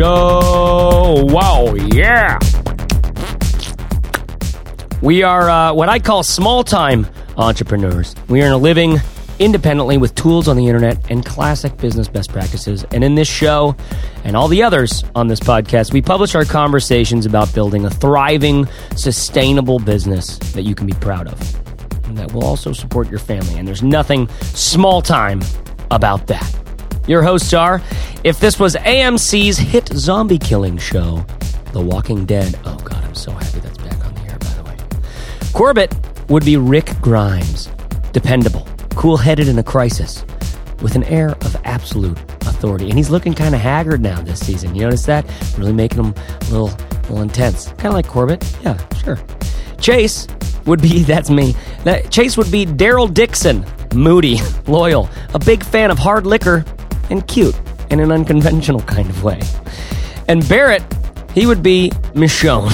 Show. Wow, yeah. We are uh, what I call small time entrepreneurs. We earn a living independently with tools on the internet and classic business best practices. And in this show and all the others on this podcast, we publish our conversations about building a thriving, sustainable business that you can be proud of and that will also support your family. And there's nothing small time about that. Your hosts are, if this was AMC's hit zombie killing show, The Walking Dead. Oh, God, I'm so happy that's back on the air, by the way. Corbett would be Rick Grimes, dependable, cool headed in a crisis, with an air of absolute authority. And he's looking kind of haggard now this season. You notice that? Really making him a little, a little intense. Kind of like Corbett. Yeah, sure. Chase would be, that's me. Chase would be Daryl Dixon, moody, loyal, a big fan of hard liquor, and cute in an unconventional kind of way. And Barrett, he would be Michonne.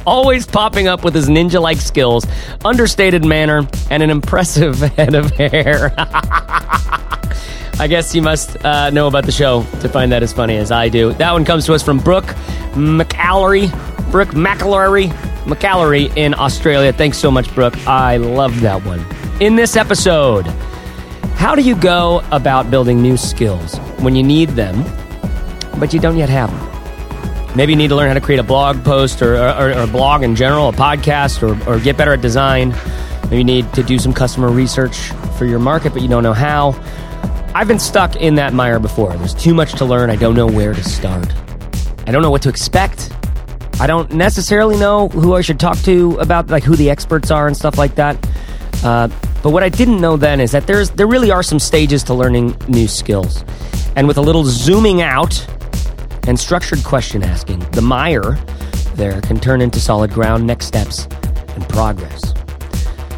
Always popping up with his ninja like skills, understated manner, and an impressive head of hair. I guess you must uh, know about the show to find that as funny as I do. That one comes to us from Brooke McAllery. Brooke McAllery. McAllery in Australia. Thanks so much, Brooke. I love that one. In this episode, how do you go about building new skills when you need them, but you don't yet have them? Maybe you need to learn how to create a blog post or, or, or a blog in general, a podcast, or, or get better at design. Maybe you need to do some customer research for your market, but you don't know how. I've been stuck in that mire before. There's too much to learn. I don't know where to start. I don't know what to expect. I don't necessarily know who I should talk to about like who the experts are and stuff like that. Uh, but what I didn't know then is that there's there really are some stages to learning new skills, and with a little zooming out and structured question asking, the mire there can turn into solid ground, next steps, and progress.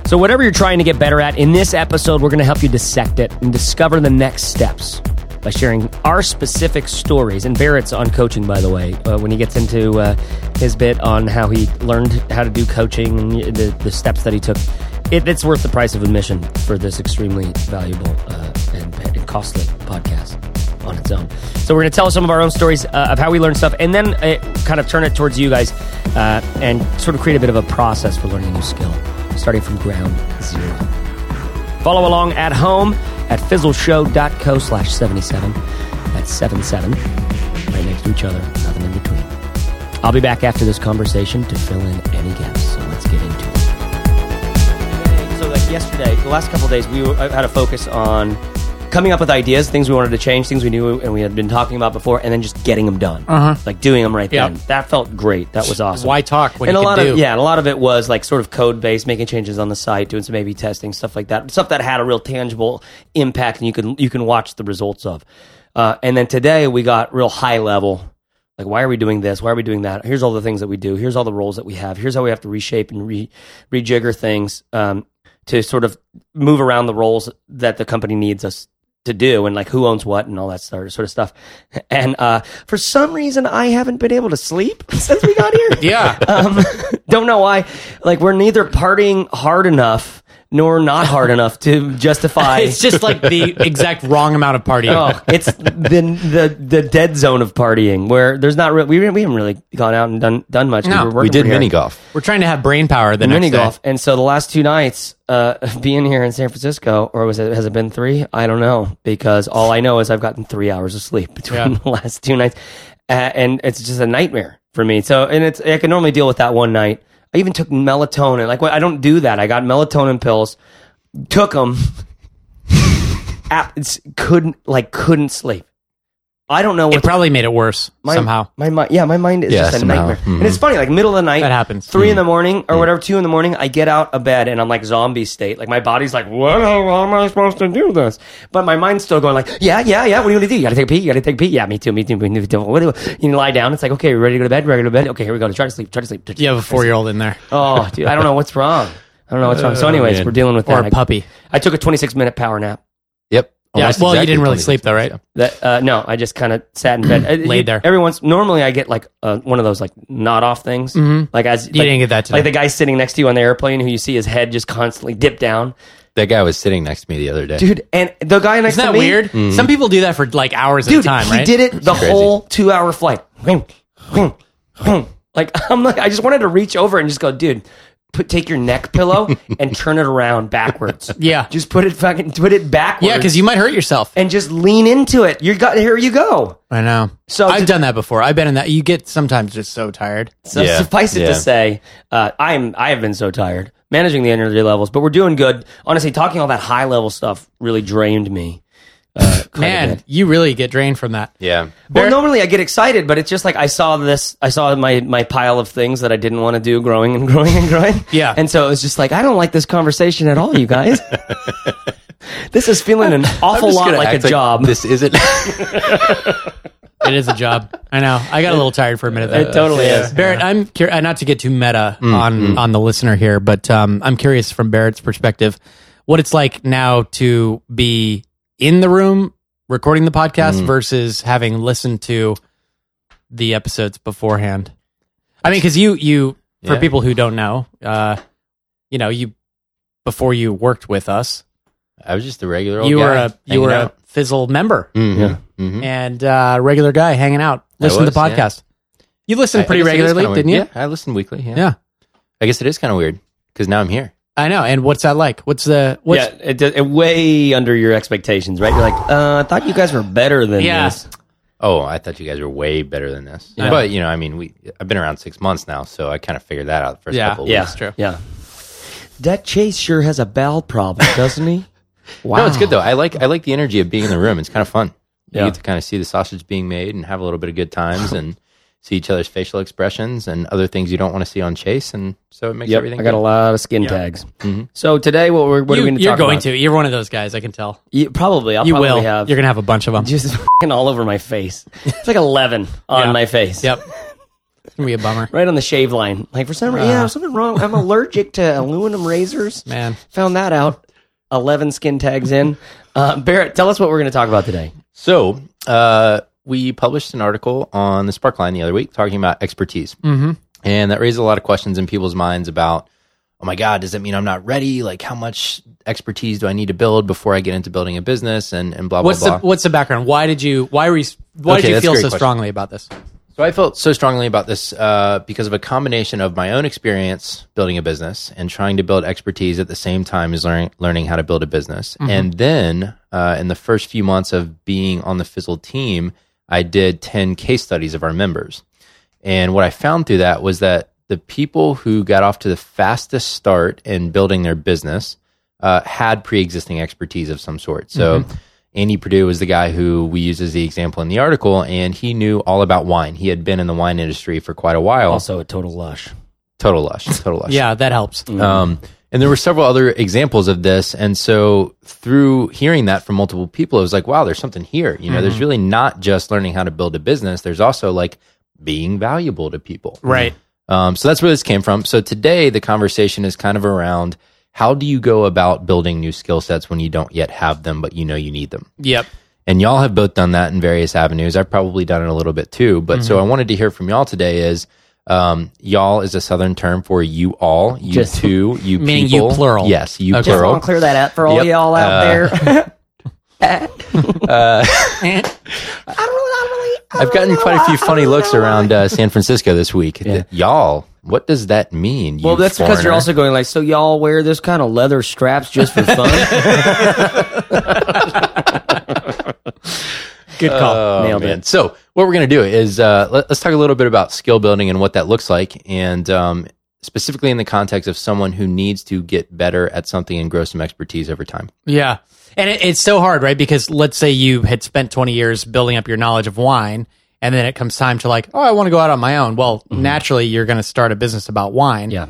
So, whatever you're trying to get better at, in this episode, we're going to help you dissect it and discover the next steps by sharing our specific stories. And Barrett's on coaching, by the way, uh, when he gets into uh, his bit on how he learned how to do coaching and the, the steps that he took. It, it's worth the price of admission for this extremely valuable uh, and, and costly podcast on its own. So we're going to tell some of our own stories uh, of how we learn stuff, and then uh, kind of turn it towards you guys, uh, and sort of create a bit of a process for learning a new skill, starting from ground zero. Follow along at home at fizzleshow.co slash 77. That's 77, right next to each other, nothing in between. I'll be back after this conversation to fill in any gaps, so let's get into it. Yesterday, the last couple of days, we had a focus on coming up with ideas, things we wanted to change, things we knew and we had been talking about before, and then just getting them done. Uh-huh. Like doing them right Yep. then. That felt great. That was awesome. Why talk when and you a lot do? of yeah, and a lot of it was like sort of code based, making changes on the site, doing some A/B testing, stuff like that. Stuff that had a real tangible impact, and you can you can watch the results of. Uh, and then today we got real high level. Like, why are we doing this? Why are we doing that? Here's all the things that we do. Here's all the roles that we have. Here's how we have to reshape and re- rejigger things um, to sort of move around the roles that the company needs us to do and like who owns what and all that sort of, sort of stuff. And uh, for some reason, I haven't been able to sleep since we got here. Yeah. Um, don't know why. Like we're neither partying hard enough nor not hard enough to justify. it's just like the exact wrong amount of partying. Oh, it's the the the dead zone of partying where there's not re- we we haven't really gone out and done done much. 'cause No. we're We did from here. mini golf. We're trying to have brain power the mini golf, and so the last two nights, uh, being here in San Francisco, or was it has it been three? I don't know because all I know is I've gotten three hours of sleep between Yeah. the last two nights, uh, and it's just a nightmare for me. So, and it's I can normally deal with that one night. I even took melatonin. Like, well, I don't do that. I got melatonin pills, took them, couldn't like couldn't sleep. I don't know what It probably made it worse my, somehow. My mind, yeah, my mind is Yeah, just a somehow. nightmare. Mhm. And it's funny, like middle of the night, That happens. 3 Mm. in the morning or whatever, two in the morning. I get out of bed and I'm like zombie state. Like my body's like, what? How am I supposed to do this? But my mind's still going like, yeah, yeah, yeah. What do you want to do? You got to take a pee. You got to take a pee. Yeah, me too. Me too. Me too. What do you, you lie down? It's like, okay, ready to go to bed? Ready to go to bed? Okay, here we go. Try to sleep. Try to sleep. Try to You have a four year old in there Oh, dude, I don't know what's wrong. I don't know what's wrong. So, anyways, man. we're dealing with or that. a puppy. I, I took a 26 minute power nap. Yep. Yeah, Almost well, you didn't really sleep though, right? minutes, That uh, no, I just kind of sat in bed, Laid there. Every once, normally I get like uh, one of those like nod off things, Mhm. like as You like, didn't get that today. like the guy sitting next to you on the airplane who you see his head just constantly dip down. That guy was sitting next to me the other day. dude. And the guy next to me. Isn't to that me, weird? Mm. Some people do that for like hours at dude, a time, he right? did it the crazy. whole two hour flight. Like I'm like, I just wanted to reach over and just go, dude. Put take your neck pillow and turn it around backwards. Yeah. just put it fucking put it backwards. Yeah, because you might hurt yourself. and just lean into it. You got here. You go. I know. So I've to- done that before. I've been in that. You get sometimes just so tired. So Yeah, suffice it yeah. to say, uh, I'm I have been so tired managing the energy levels, but we're doing good. Honestly, talking all that high level stuff really drained me. Uh, Man, you really get drained from that. Yeah. Well, normally I get excited, but it's just like I saw this. I saw my my pile of things that I didn't want to do, growing and growing and growing. Yeah. and so it was just like I don't like this conversation at all, you guys. this is feeling an awful lot like a act job. This isn't. It is a job. I know. I got a little tired for a minute. There. It totally is. Barrett, I'm curious. Not to get too meta Mm, on on the listener here, but um, I'm curious from Barrett's perspective, what it's like now to be in the room recording the podcast Mm. versus having listened to the episodes beforehand. I mean, because you you for Yeah. people who don't know, uh, you know, you before you worked with us, I was just a regular old you guy. were a you were out. a Fizzle member Mhm, Yeah. mhm. and uh, regular guy hanging out, listening to the was, yeah. podcast. You listened I- I pretty guess it is regularly, didn't weird. you? Yeah, I listen weekly. Yeah. Yeah. I guess it is kind of weird because now I'm here. I know. And what's that like? What's the what's yeah, it, it way under your expectations, right? You're like, uh, I thought you guys were better than Yeah. this. Oh, I thought you guys were way better than this. Yeah. But you know, I mean, we I've been around six months now, so I kind of figured that out the first Yeah. couple. Of Yeah, weeks. That's true. Yeah, that Chase sure has a bowel problem, doesn't he? Wow, No, it's good though. I like I like the energy of being in the room. It's kind of fun. You Yeah. get to kind of see the sausage being made and have a little bit of good times and see each other's facial expressions and other things you don't want to see on Chase, and so it makes Yep, everything. I got good. a lot of skin tags. So today, what we're what you, are we going to you're going about? to. You're one of those guys. I can tell. You, probably, I'll You probably will. have You're gonna have a bunch of them. just fucking all over my face. It's like eleven on Yeah. my face. yep. It's gonna be a bummer, right on the shave line. Like for some reason, yeah, something wrong. I'm allergic to aluminum razors. man. Found that out. Eleven skin tags in. Uh, Barrett, tell us what we're going to talk about today. So uh, we published an article on the Sparkline the other week talking about expertise, mm-hmm. and that raised a lot of questions in people's minds about, oh my god, does that mean I'm not ready? Like, how much expertise do I need to build before I get into building a business and and blah blah What's blah. the What's the background? Why did you Why were you, Why Okay, did you feel so question. strongly about this? So I felt so strongly about this uh, because of a combination of my own experience building a business and trying to build expertise at the same time as learning learning how to build a business. And then uh, in the first few months of being on the Fizzle team, I did ten case studies of our members. And what I found through that was that the people who got off to the fastest start in building their business uh, had pre-existing expertise of some sort. So Andy Perdue was the guy who we used as the example in the article, and he knew all about wine. He had been in the wine industry for quite a while. Also, a total lush. total lush, total lush. Yeah, that helps. Um, and there were several other examples of this. And so through hearing that from multiple people, it was like, wow, there's something here. You know, there's really not just learning how to build a business. There's also like being valuable to people. Right. Um, so that's where this came from. So today the conversation is kind of around how do you go about building new skill sets when you don't yet have them, but you know you need them. Yep. And y'all have both done that in various avenues. I've probably done it a little bit too. But so I wanted to hear from y'all today is um, y'all is a southern term for you all, you Just- two, you Meaning you people. plural. Yes, you Okay. Just plural. want to clear that out for all Yep. y'all out Uh, there. I've gotten quite a few funny looks around uh, San Francisco this week. Th- Y'all, what does that mean? you Well, that's because you're foreigner? also going like, so y'all wear this kind of leather straps just for fun? Good call. Oh, Nailed man. it. So what we're going to do is uh, let, us talk a little bit about skill building and what that looks like, and um, specifically in the context of someone who needs to get better at something and grow some expertise over time. Yeah. And it, it's so hard, right? Because let's say you had spent 20 years building up your knowledge of wine, and then it comes time to like, oh, I want to go out on my own. Well, naturally, you're going to start a business about wine. yeah.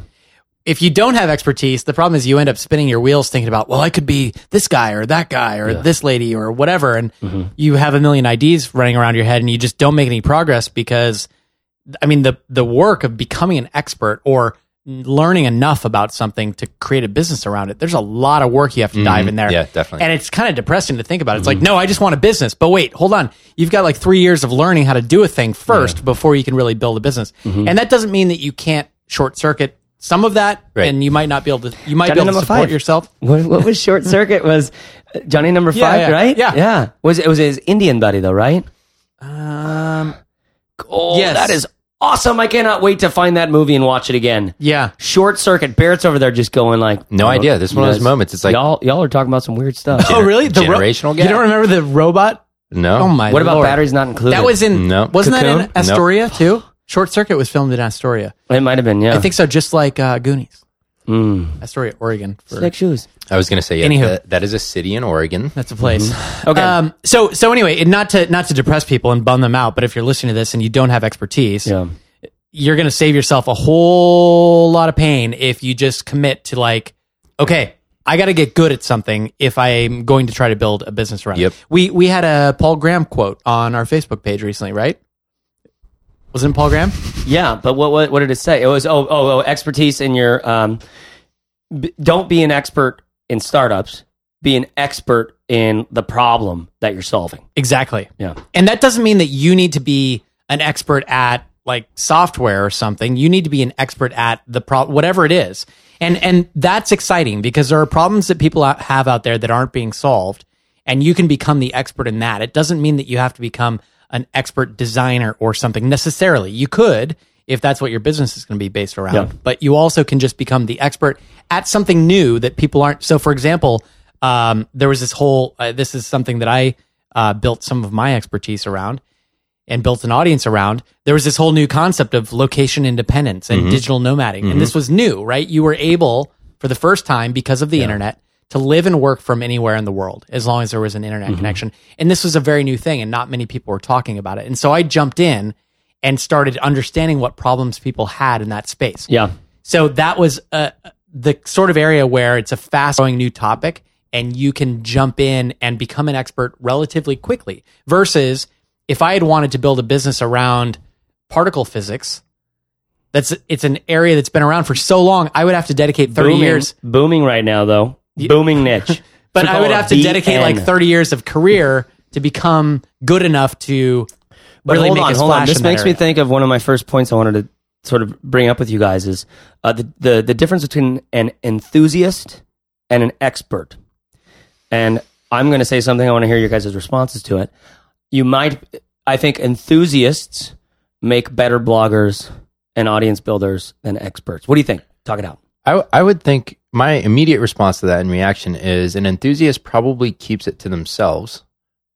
If you don't have expertise, the problem is you end up spinning your wheels thinking about, well, I could be this guy or that guy or this lady or whatever. And mm-hmm. you have a million ideas running around your head and you just don't make any progress because, I mean, the, the work of becoming an expert or learning enough about something to create a business around it, there's a lot of work you have to dive mm-hmm. in there. Yeah, definitely. And it's kind of depressing to think about. It's like, mm-hmm. no, I just want a business. But wait, hold on. You've got like three years of learning how to do a thing first before you can really build a business. And that doesn't mean that you can't short circuit some of that, Right. and you might not be able to. You might Johnny be able to number support five. yourself. What, what was short circuit? Was uh, Johnny number Yeah, five, yeah, right? yeah. yeah. Was it was his Indian buddy though, right? Um, Oh, Yes. that is awesome! I cannot wait to find that movie and watch it again. yeah. Short circuit. Barrett's over there just going like, No oh, idea. This is one you of those moments. It's like- y'all y'all are talking about some weird stuff. Oh, really? The ro- generational You don't remember the robot? No. Oh my! God. What about Lord. batteries not included? That was in. No. Wasn't that in Cocoon? Astoria too? Short Circuit was filmed in Astoria. it. Might have been. Yeah, I think so. Just like uh, Goonies, Mm. Astoria, Oregon. For, Like shoes. I was going to say, yeah, Anywho. that, that is a city in Oregon. That's a place. Okay. Um, so so anyway, and not to not to depress people and bum them out, but if you're listening to this and you don't have expertise, Yeah. you're going to save yourself a whole lot of pain if you just commit to like, okay, I got to get good at something if I'm going to try to build a business around. it. Yep. We we had a Paul Graham quote on our Facebook page recently, right? Wasn't Paul Graham? Yeah, but what, what what did it say? It was oh oh, oh expertise in your um. B- don't be an expert in startups. Be an expert in the problem that you're solving. Exactly. Yeah. And that doesn't mean that you need to be an expert at like software or something. You need to be an expert at the pro whatever it is. And and that's exciting because there are problems that people have out there that aren't being solved and you can become the expert in that. It doesn't mean that you have to become an expert designer or something necessarily. You could if that's what your business is going to be based around. Yeah. But you also can just become the expert at something new that people aren't. So for example, um, there was this whole uh, this is something that I uh, built some of my expertise around and built an audience around. There was this whole new concept of location independence and digital nomading. And this was new, right? You were able for the first time because of the internet to live and work from anywhere in the world as long as there was an internet connection. And this was a very new thing and not many people were talking about it. And so I jumped in and started understanding what problems people had in that space. Yeah. So that was uh, the sort of area where it's a fast growing new topic and you can jump in and become an expert relatively quickly. Versus if I had wanted to build a business around particle physics, that's it's an area that's been around for so long, I would have to dedicate 30 booming, years. booming right now though. Booming niche. But I would have to dedicate like 30 years of career to become good enough to But really hold make on, a hold on. splash This in that makes me area. think of one of my first points I wanted to sort of bring up with you guys is uh, the, the the difference between an enthusiast and an expert. And I'm going to say something. I want to hear your guys' responses to it. You might, I think, enthusiasts make better bloggers and audience builders than experts. What do you think? Talk it out. I, w- I would think my immediate response to that and reaction is an enthusiast probably keeps it to themselves,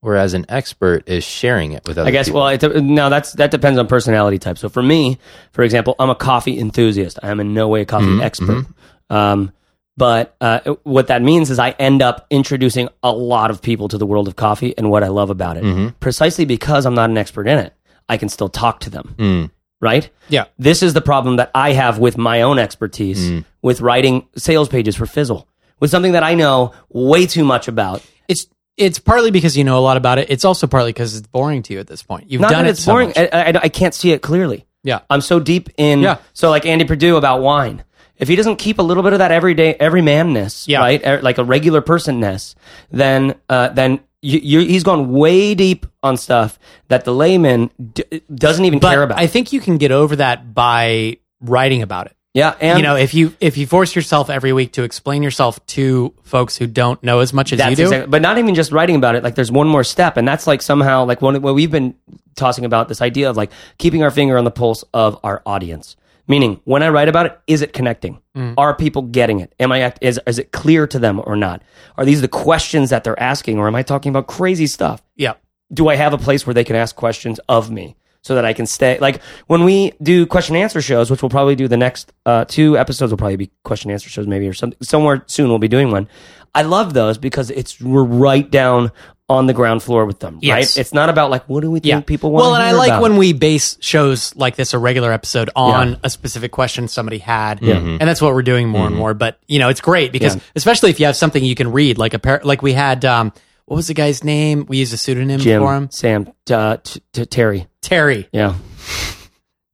whereas an expert is sharing it with others. I guess. Well, it, now that's that depends on personality type. So for me, for example, I'm a coffee enthusiast. I am in no way a coffee expert. Um, but uh, what that means is I end up introducing a lot of people to the world of coffee and what I love about it. Precisely because I'm not an expert in it, I can still talk to them. Right? Yeah. This is the problem that I have with my own expertise with writing sales pages for Fizzle, with something that I know way too much about. It's it's partly because you know a lot about it. It's also partly because it's boring to you at this point. You've Not done that it it's so boring. much. I, I, I can't see it clearly. Yeah. I'm so deep in. Yeah. So like Andy Perdue about wine. If he doesn't keep a little bit of that everyday every everymanness, Yeah. right, er, like a regular personness, then uh, then you, he's gone way deep on stuff that the layman d- doesn't even but care about. I think you can get over that by writing about it. yeah, and you know, if you if you force yourself every week to explain yourself to folks who don't know as much as you do, exactly, but not even just writing about it. Like there's one more step, and that's like somehow like when, when we've been tossing about this idea of like keeping our finger on the pulse of our audience. Meaning, when I write about it, is it connecting? Mm. Are people getting it? Am I act- is is it clear to them or not? Are these the questions that they're asking, or am I talking about crazy stuff? yeah, do I have a place where they can ask questions of me so that I can stay? Like when we do question and answer shows, which we'll probably do the next uh, two episodes will probably be question and answer shows, maybe or some, somewhere soon we'll be doing one. I love those because it's we're right down on the ground floor with them. Yes. Right? It's not about like what do we think yeah. people want. well, and I like about. when we base shows like this, a regular episode, on a specific question somebody had, and that's what we're doing more and more. But you know, it's great because Yeah. especially if you have something you can read, like a par- like we had. Um, what was the guy's name? We used a pseudonym Jim, for him, Sam, uh, t- t- Terry. Terry. Yeah.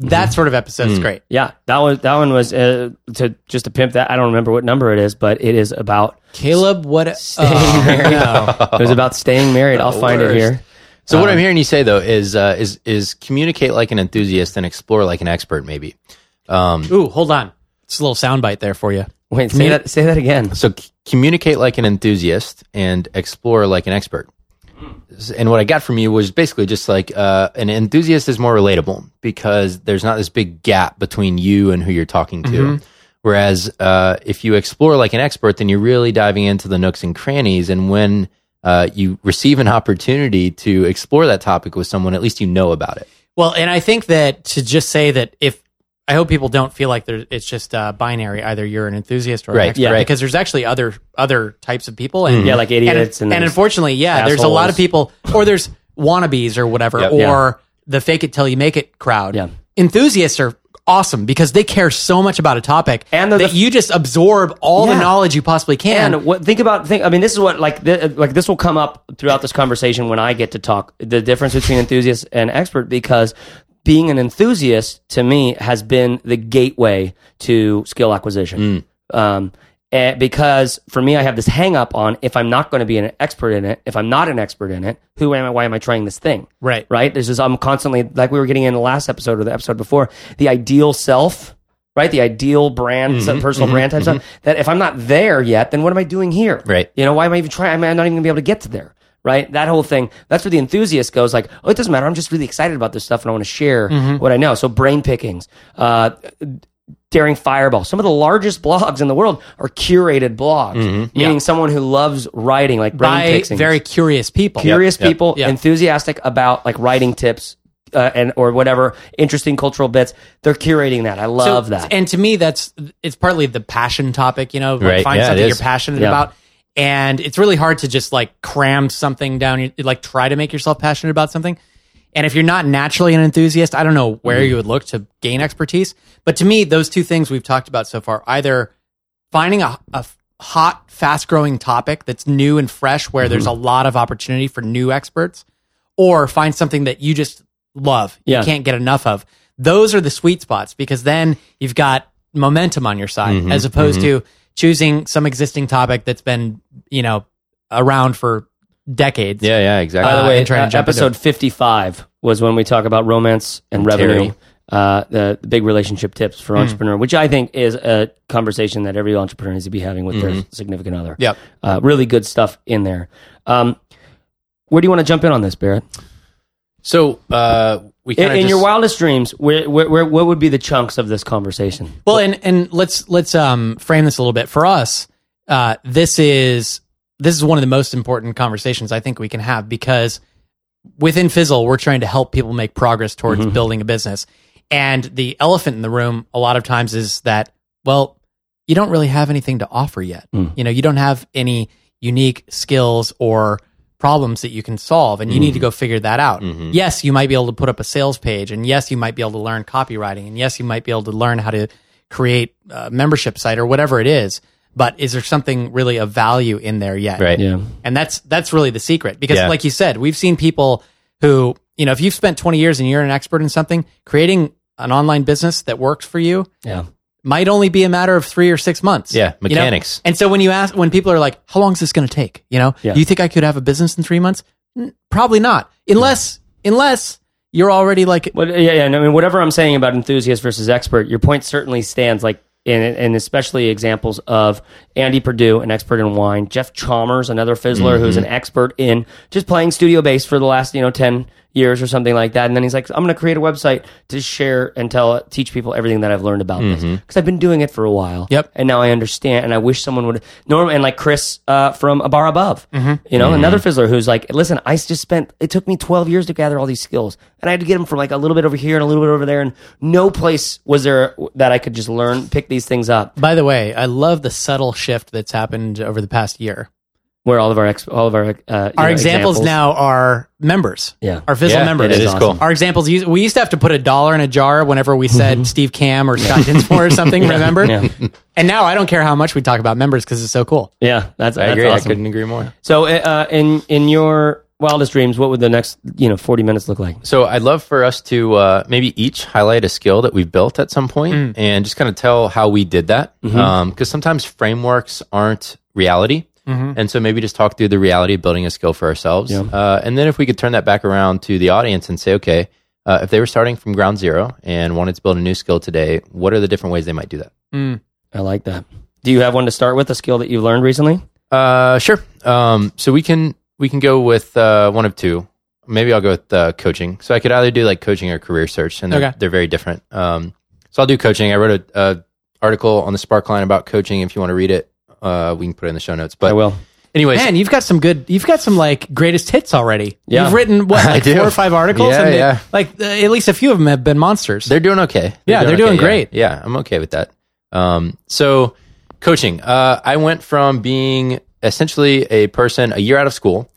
That sort of episode is great. Yeah, that one. That one was uh, to just to pimp that. I don't remember what number it is, but it is about. Caleb, what? Oh, no. It was about staying married. I'll find it here. So what I'm hearing you say though is uh, is is communicate like an enthusiast and explore like an expert, maybe. Um, Ooh, hold on. It's a little soundbite there for you. Wait, say that. Say that again. So c- communicate like an enthusiast and explore like an expert. And what I got from you was basically just like uh, an enthusiast is more relatable because there's not this big gap between you and who you're talking to. Whereas uh, if you explore like an expert, then you're really diving into the nooks and crannies. And when uh, you receive an opportunity to explore that topic with someone, at least you know about it. Well, and I think that to just say that if I hope people don't feel like it's just uh, binary. Either you're an enthusiast or an Right, expert, yeah. right. because there's actually other other types of people, and Yeah, like idiots and, and and, unfortunately, yeah, there's a lot of people, or there's wannabes or whatever, Yep. or Yeah. the fake it till you make it crowd. Yeah. Enthusiasts are awesome because they care so much about a topic And that you just absorb all the knowledge you possibly can. And what think about think I mean this is what like th- like this will come up throughout this conversation when I get to talk the difference between enthusiast and expert because being an enthusiast to me has been the gateway to skill acquisition. Mm. Um and because for me I have this hang up on if I'm not going to be an expert in it, if I'm not an expert in it, who am I why am I trying this thing? Right. Right? There's just I'm constantly like we were getting in the last episode or the episode before, the ideal self right? The ideal brand, mm-hmm. some personal mm-hmm. brand type mm-hmm. stuff. That if I'm not there yet, then what am I doing here? Right. You know, why am I even trying? I'm not even gonna be able to get to there. Right. That whole thing. That's where the enthusiast goes like, oh, it doesn't matter. I'm just really excited about this stuff and I want to share what I know. So brain pickings, uh, Daring Fireball. Some of the largest blogs in the world are curated blogs, meaning someone who loves writing, like brain by pickings very curious people. curious Yep. people, Yep. enthusiastic about like writing tips uh, and or whatever interesting cultural bits. They're curating that. I love So- that. And to me, that's it's partly the passion topic. You know, like Right. find Yeah, something you're passionate Yeah. about, and it's really hard to just like cram something down. your- Like try to make yourself passionate about something. And if you're not naturally an enthusiast, I don't know where Mm-hmm. you would look to gain expertise. But to me, those two things we've talked about so far, either finding a, a hot, fast growing topic that's new and fresh, where there's a Mm-hmm. lot of opportunity for new experts, or find something that you just love, Yeah. you can't get enough of. Those are the sweet spots because then you've got momentum on your side Mm-hmm. as opposed to choosing some existing topic that's been, you know, around for decades. Yeah, yeah, exactly. By the uh, way, and try to uh, jump episode 55 was when we talk about romance and Terry. revenue, uh, the, the big relationship tips for entrepreneur, which I think is a conversation that every entrepreneur needs to be having with their significant other. Yep. Uh, really good stuff in there. Um, where do you want to jump in on this, Barrett? So uh, we In, kind of in your wildest dreams, where, where, where, what would be the chunks of this conversation? Well, and and let's let's um frame this a little bit for us. Uh, this is this is one of the most important conversations I think we can have because within Fizzle, we're trying to help people make progress towards building a business. And the elephant in the room a lot of times is that well, you don't really have anything to offer yet. You know, you don't have any unique skills or problems that you can solve and you need to mm-hmm. go figure that out. Mm-hmm. Yes, you might be able to put up a sales page and yes, you might be able to learn copywriting and yes, you might be able to learn how to create a membership site or whatever it is. But is there something really of value in there yet? right. Yeah. And that's that's really the secret because Yeah. like you said, we've seen people who, you know, if you've spent 20 years and you're an expert in something, creating an online business that works for you Yeah. Might only be a matter of 3 or 6 months. Yeah, you know? mechanics. And so when you ask when people are like, "How long is this going to take?" You know, Yeah. do you think I could have a business in 3 months? N- Probably not. Unless unless you're already like But yeah, yeah. and I mean, whatever I'm saying about enthusiast versus expert, your point certainly stands. Like, in, and especially examples of Andy Perdue, an expert in wine, Jeff Chalmers, another fizzler who's mm-hmm. an expert in just playing studio bass for the last you know ten years or something like that. And then he's like, I'm going to create a website to share and tell teach people everything that I've learned about this mm-hmm. because I've been doing it for a while. Yep. And now I understand, and I wish someone would. Norm and like Chris uh, from A Bar Above, mm-hmm. you know, another mm-hmm. fizzler who's like, listen, I just spent. It took me 12 years to gather all these skills, and I had to get them from like a little bit over here and a little bit over there, and no place was there that I could just learn, pick these things up. By the way, I love the subtle shift that's happened over the past year. Where all of our ex- all of our uh, Our know, examples, now are members. Yeah. Our Fizzle Yeah, members. it is cool. Our examples, used- we used to have to put a dollar in a jar whenever we said Steve Kamb or Scott Dinsmore or something, remember? Yeah. And now I don't care how much we talk about members because it's so cool. Yeah, that's I that's agree. awesome. I couldn't agree more. So, uh, in in your wildest dreams, what would the next you know 40 minutes look like? So I'd love for us to uh, maybe each highlight a skill that we've built at some point and just kind of tell how we did that. Because sometimes frameworks aren't reality. And so maybe just talk through the reality of building a skill for ourselves. Uh, and then if we could turn that back around to the audience and say, okay, uh, if they were starting from ground zero and wanted to build a new skill today, what are the different ways they might do that? Mm. I like that. Do you have one to start with? A skill that you've learned recently? Uh, sure. Um, so we can we can go with uh, one of two. Maybe I'll go with uh, coaching. So I could either do like coaching or career search, and they're, Okay. they're very different. Um, so I'll do coaching. I wrote a, a article on the Sparkline about coaching. If you want to read it, uh, we can put it in the show notes. But I will. anyways, Man, you've got some good. You've got some like greatest hits already. Yeah. You've written what, like do. four or five articles, Yeah, and they- yeah. like uh, at least a few of them have been monsters. They're doing okay. Yeah, they're doing yeah. great. Yeah, I'm okay with that. Um, so coaching, uh, I went from being essentially a person a year out of school,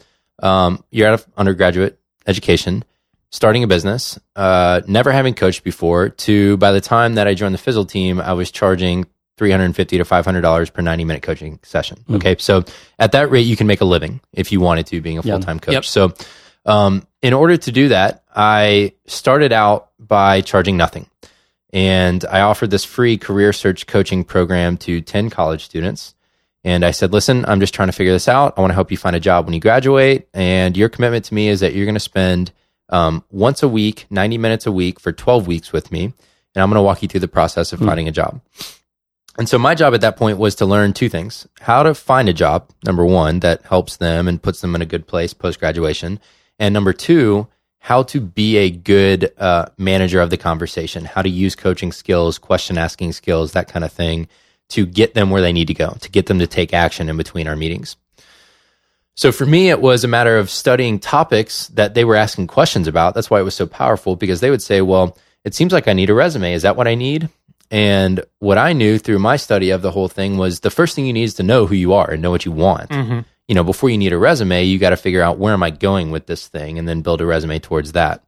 um, year out of undergraduate education, starting a business, uh, never having coached before, to by the time that I joined the Fizzle team, I was charging 350 to 500 dollars per 90 minute coaching session. Okay, so at that rate, you can make a living if you wanted to, being a full time coach. Yep. So, um, in order to do that, I started out by charging nothing. And I offered this free career search coaching program to 10 college students. And I said, listen, I'm just trying to figure this out. I want to help you find a job when you graduate. And your commitment to me is that you're going to spend um, once a week, 90 minutes a week for 12 weeks with me. And I'm going to walk you through the process of finding a job. And so my job at that point was to learn two things how to find a job, number one, that helps them and puts them in a good place post graduation. And number two, how to be a good uh, manager of the conversation, how to use coaching skills, question asking skills, that kind of thing to get them where they need to go, to get them to take action in between our meetings. So for me, it was a matter of studying topics that they were asking questions about. That's why it was so powerful because they would say, well, it seems like I need a resume. Is that what I need? And what I knew through my study of the whole thing was the first thing you need is to know who you are and know what you want. You know, before you need a resume, you got to figure out where am I going with this thing and then build a resume towards that.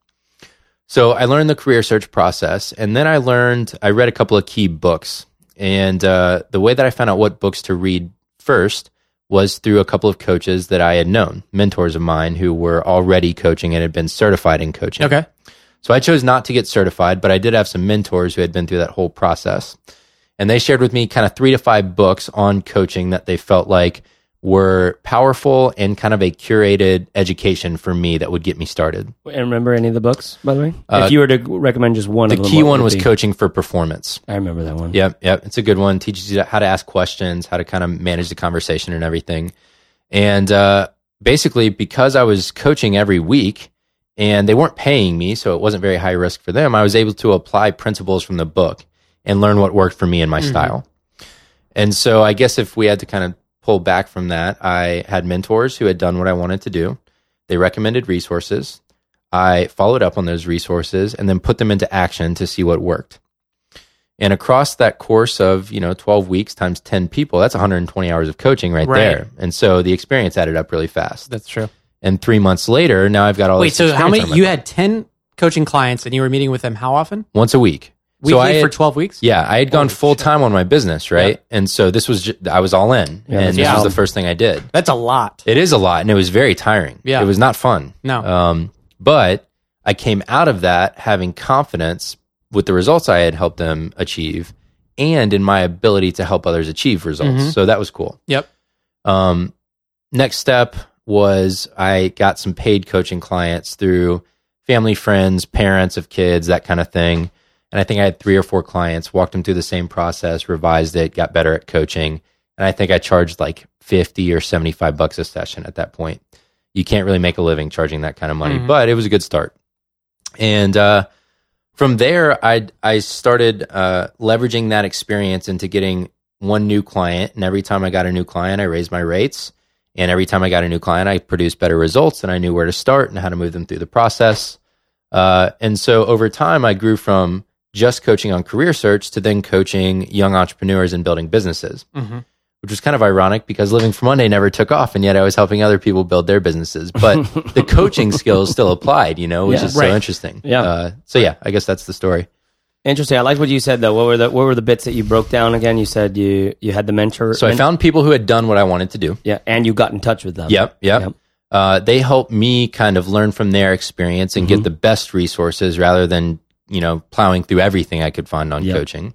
So I learned the career search process and then I learned, I read a couple of key books. And uh, the way that I found out what books to read first was through a couple of coaches that I had known, mentors of mine who were already coaching and had been certified in coaching. okay. So I chose not to get certified, but I did have some mentors who had been through that whole process. And they shared with me kind of three to five books on coaching that they felt like were powerful and kind of a curated education for me that would get me started. And remember any of the books, by the way? Uh, if you were to recommend just one The of them, key one was be? coaching for performance. I remember that one. Yep, yep. It's a good one. Teaches you how to ask questions, how to kind of manage the conversation and everything. And uh, basically, because I was coaching every week and they weren't paying me, so it wasn't very high risk for them, I was able to apply principles from the book and learn what worked for me and my mm-hmm. style. And so I guess if we had to kind of pull back from that, I had mentors who had done what I wanted to do. They recommended resources. I followed up on those resources and then put them into action to see what worked. And across that course of, you know, 12 weeks times 10 people, that's 120 hours of coaching right, Right. there. And so the experience added up really fast. That's true. And three months later, now I've got all Wait, this so how many? You belt. had ten coaching clients, and you were meeting with them how often? once a week. Weekly so I had, for twelve weeks. yeah, I had gone Holy full time on my business, right? And so this was, ju- I was all in. Yeah, and that's this was the first thing I did. That's a lot. It is a lot and it was very tiring. Yeah. It was not fun. No. Um, but I came out of that having confidence with the results I had helped them achieve and in my ability to help others achieve results. Mhm. So that was cool. Yep. Um, next step was I got some paid coaching clients through family, friends, parents of kids, that kind of thing. And I think I had three or four clients, walked them through the same process, revised it, got better at coaching. And I think I charged like 50 or 75 bucks a session at that point. You can't really make a living charging that kind of money, Mhm. but it was a good start. And uh, from there, I I started uh, leveraging that experience into getting one new client. And every time I got a new client, I raised my rates. And every time I got a new client, I produced better results, and I knew where to start and how to move them through the process. Uh, and so over time, I grew from just coaching on career search to then coaching young entrepreneurs and building businesses, Mhm. which was kind of ironic because Living for Monday never took off, and yet I was helping other people build their businesses. But the coaching skills still applied, you know, which Yeah. is Right. so interesting. Yeah. Uh, so yeah, I guess that's the story. Interesting. I like what you said though. What were the what were the bits that you broke down again? You said you you had the mentor. So I found people who had done what I wanted to do. yeah, and you got in touch with them. Yep, yep. Yep. Uh, they helped me kind of learn from their experience and Mm-hmm. get the best resources rather than you know plowing through everything I could find on Yep. coaching.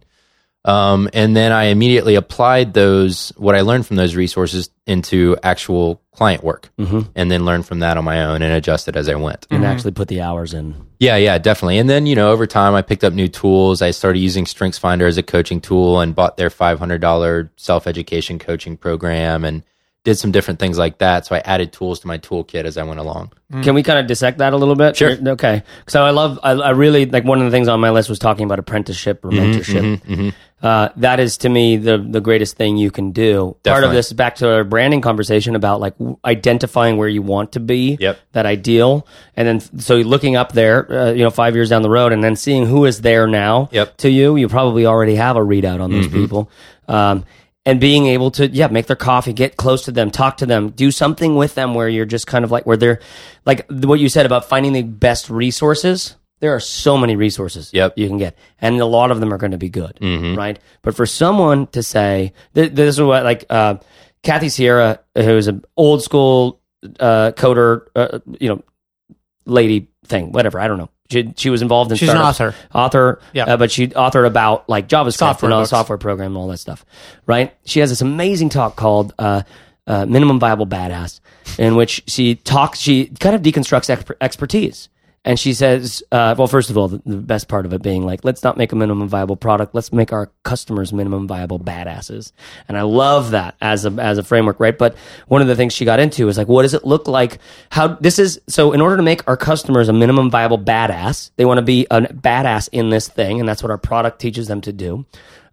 Um, and then I immediately applied those, what I learned from those resources into actual client work mm-hmm. and then learned from that on my own and adjusted as I went. And mm-hmm. actually put the hours in. Yeah, yeah, definitely. And then, you know, over time, I picked up new tools. I started using StrengthsFinder as a coaching tool and bought their $500 self education coaching program and did some different things like that. So I added tools to my toolkit as I went along. Mm. Can we kind of dissect that a little bit? Sure. Okay. So I love, I, I really like one of the things on my list was talking about apprenticeship or mm-hmm, mentorship. Uh, that is to me the the greatest thing you can do. Part of this is back to our branding conversation about like identifying where you want to be. Yep. That ideal, and then so looking up there, uh, you know, five years down the road, and then seeing who is there now. Yep. To you, you probably already have a readout on those people. Um, and being able to yeah make their coffee get close to them talk to them do something with them where you're just kind of like where they're like what you said about finding the best resources there are so many resources Yep. you can get and a lot of them are going to be good right but for someone to say th- this is what like uh, kathy sierra who's an old school uh, coder uh, you know lady thing whatever i don't know she, she was involved in She's an author. author Yeah. uh, but she authored about like javascript Software and all books. software program and all that stuff right she has this amazing talk called uh, uh, minimum viable badass in which she talks she kind of deconstructs exper- expertise and she says uh, well first of all the, the best part of it being like let's not make a minimum viable product. Let's make our customers minimum viable badasses. And i love that as a as a framework right? But one of the things she got into is like what does it look like? How this is so in order to make our customers a minimum viable badass they want to be a badass in this thing. And that's what our product teaches them to do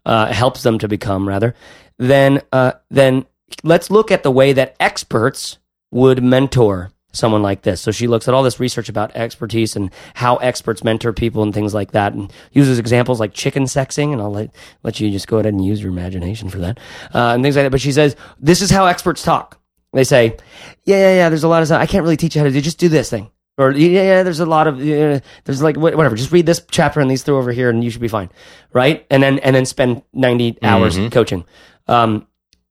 uh, helps them to become rather. Then uh, then let's look at the way that experts would mentor someone like this. So she looks at all this research about expertise and how experts mentor people and things like that, and uses examples like chicken sexing. And I'll let let you just go ahead and use your imagination for that uh, and things like that. But she says this is how experts talk. They say, "Yeah, yeah, yeah." There's a lot of I can't really teach you how to do. Just do this thing. Or yeah, yeah, there's a lot of yeah, there's like whatever. Just read this chapter and these three over here, and you should be fine, right? And then and then spend 90 hours coaching. Um,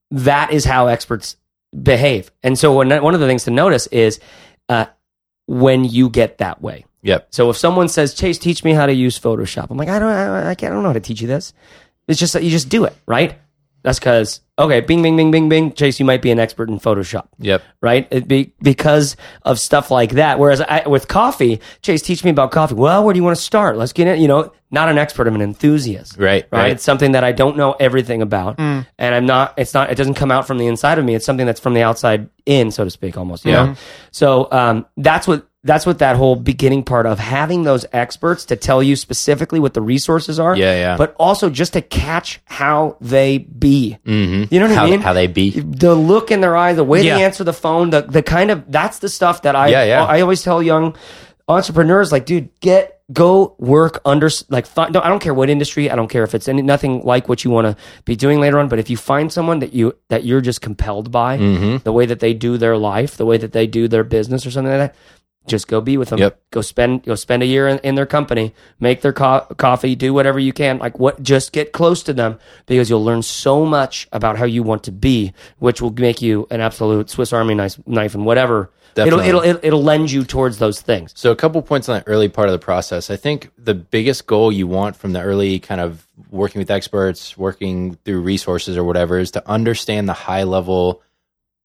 that is how experts behave. And so one one of the things to notice is uh, when you get that way. Yep. So if someone says, "Chase, teach me how to use Photoshop," I'm like, "I don't, I, I can't, I don't know how to teach you this." It's just that you just do it, right? That's because okay, Bing, Bing, Bing, Bing, Bing. Chase, you might be an expert in Photoshop Yep. right? It be, because of stuff like that. Whereas I, with coffee, Chase, teach me about coffee. Well, where do you want to start? Let's get in. You know, not an expert. I'm an enthusiast. Right, Right. right. It's something that I don't know everything about, and I'm not. It's not. It doesn't come out from the inside of me. It's something that's from the outside in, so to speak, almost. You Yeah. know. So um, that's what. That's what that whole beginning part of having those experts to tell you specifically what the resources are. Yeah, yeah. But also just to catch how they be. Mm-hmm. You know what How, I mean? how they be. the look in their eye, the way Yeah. they answer the phone, the the kind of that's the stuff that I Yeah, yeah. I always tell young entrepreneurs like, dude, get go work under like fi- no, I don't care what industry, I don't care if it's any nothing like what you want to be doing later on, but if you find someone that you that you're just compelled by Mm-hmm. the way that they do their life, the way that they do their business or something like that. Just go be with them. Yep. Go spend go spend a year in, in their company. Make their co- coffee. Do whatever you can. Like what? Just get close to them because you'll learn so much about how you want to be, which will make you an absolute Swiss Army knife, knife and whatever. Definitely. It'll, it'll it'll it'll lend you towards those things. So a couple points on that early part of the process. I think the biggest goal you want from the early kind of working with experts, working through resources or whatever is to understand the high level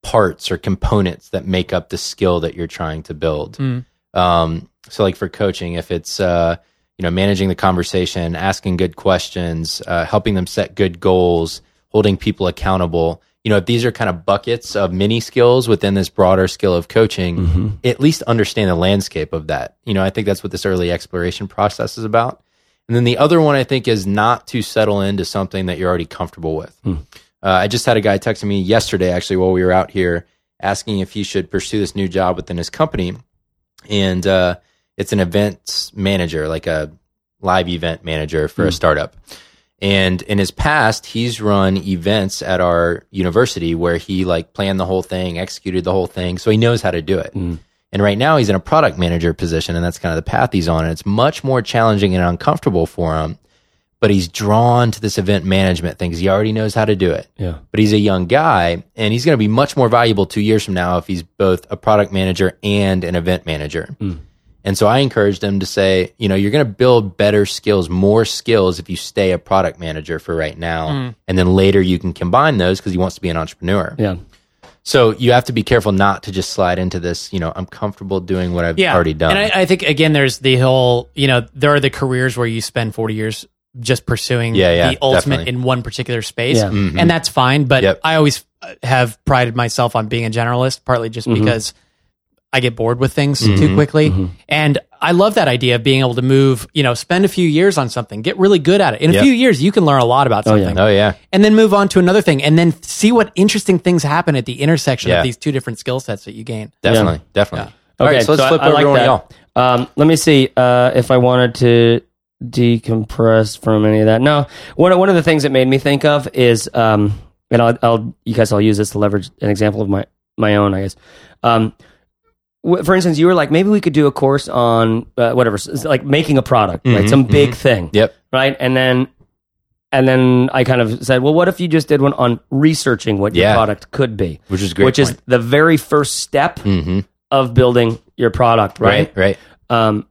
parts or components that make up the skill that you're trying to build. Um, so like for coaching, if it's uh, you know managing the conversation, asking good questions, uh, helping them set good goals, holding people accountable. You know, if these are kind of buckets of mini skills within this broader skill of coaching, at least understand the landscape of that. You know, I think that's what this early exploration process is about. And then the other one I think is not to settle into something that you're already comfortable with. Uh, I just had a guy texting me yesterday, actually, while we were out here, asking if he should pursue this new job within his company. And uh, it's an events manager, like a live event manager for a startup. And in his past, he's run events at our university where he like planned the whole thing, executed the whole thing, so he knows how to do it. And right now, he's in a product manager position, and that's kind of the path he's on. And it's much more challenging and uncomfortable for him. But he's drawn to this event management thing because he already knows how to do it. Yeah. But he's a young guy, and he's going to be much more valuable two years from now if he's both a product manager and an event manager. And And so I encouraged him to say, you know, you're going to build better skills, more skills if you stay a product manager for right now. Hmm. And then later you can combine those because he wants to be an entrepreneur. Yeah. So you have to be careful not to just slide into this, you know, I'm comfortable doing what I've already done. And I, I think again, there's the whole, you know, there are the careers where you spend 40 years just pursuing Yeah, yeah, the ultimate definitely. in one particular space, Yeah. and that's fine. But Yep. I always uh, have prided myself on being a generalist, partly just because I get bored with things too quickly, and I love that idea of being able to move. You know, spend a few years on something, get really good at it. In a Yep. few years, you can learn a lot about something. oh, yeah. And then move on to another thing, and then see what interesting things happen at the intersection Yeah. of these two different skill sets that you gain. Definitely. Definitely. All Okay, right. So let's I- flip I, over like to one of y'all. Um, let me see uh, if I wanted to decompress from any of that. No, one of, one of the things that made me think of is, um, and I'll, I'll you guys, I'll use this to leverage an example of my my own, I guess. Um, w- for instance, you were like, maybe we could do a course on uh, whatever, like making a product, right? Some big thing, Yep. right? And then, and then I kind of said, well, what if you just did one on researching what your product could be, Which is great which is the very first step Mm-hmm. of building your product, right? Right. Right. um,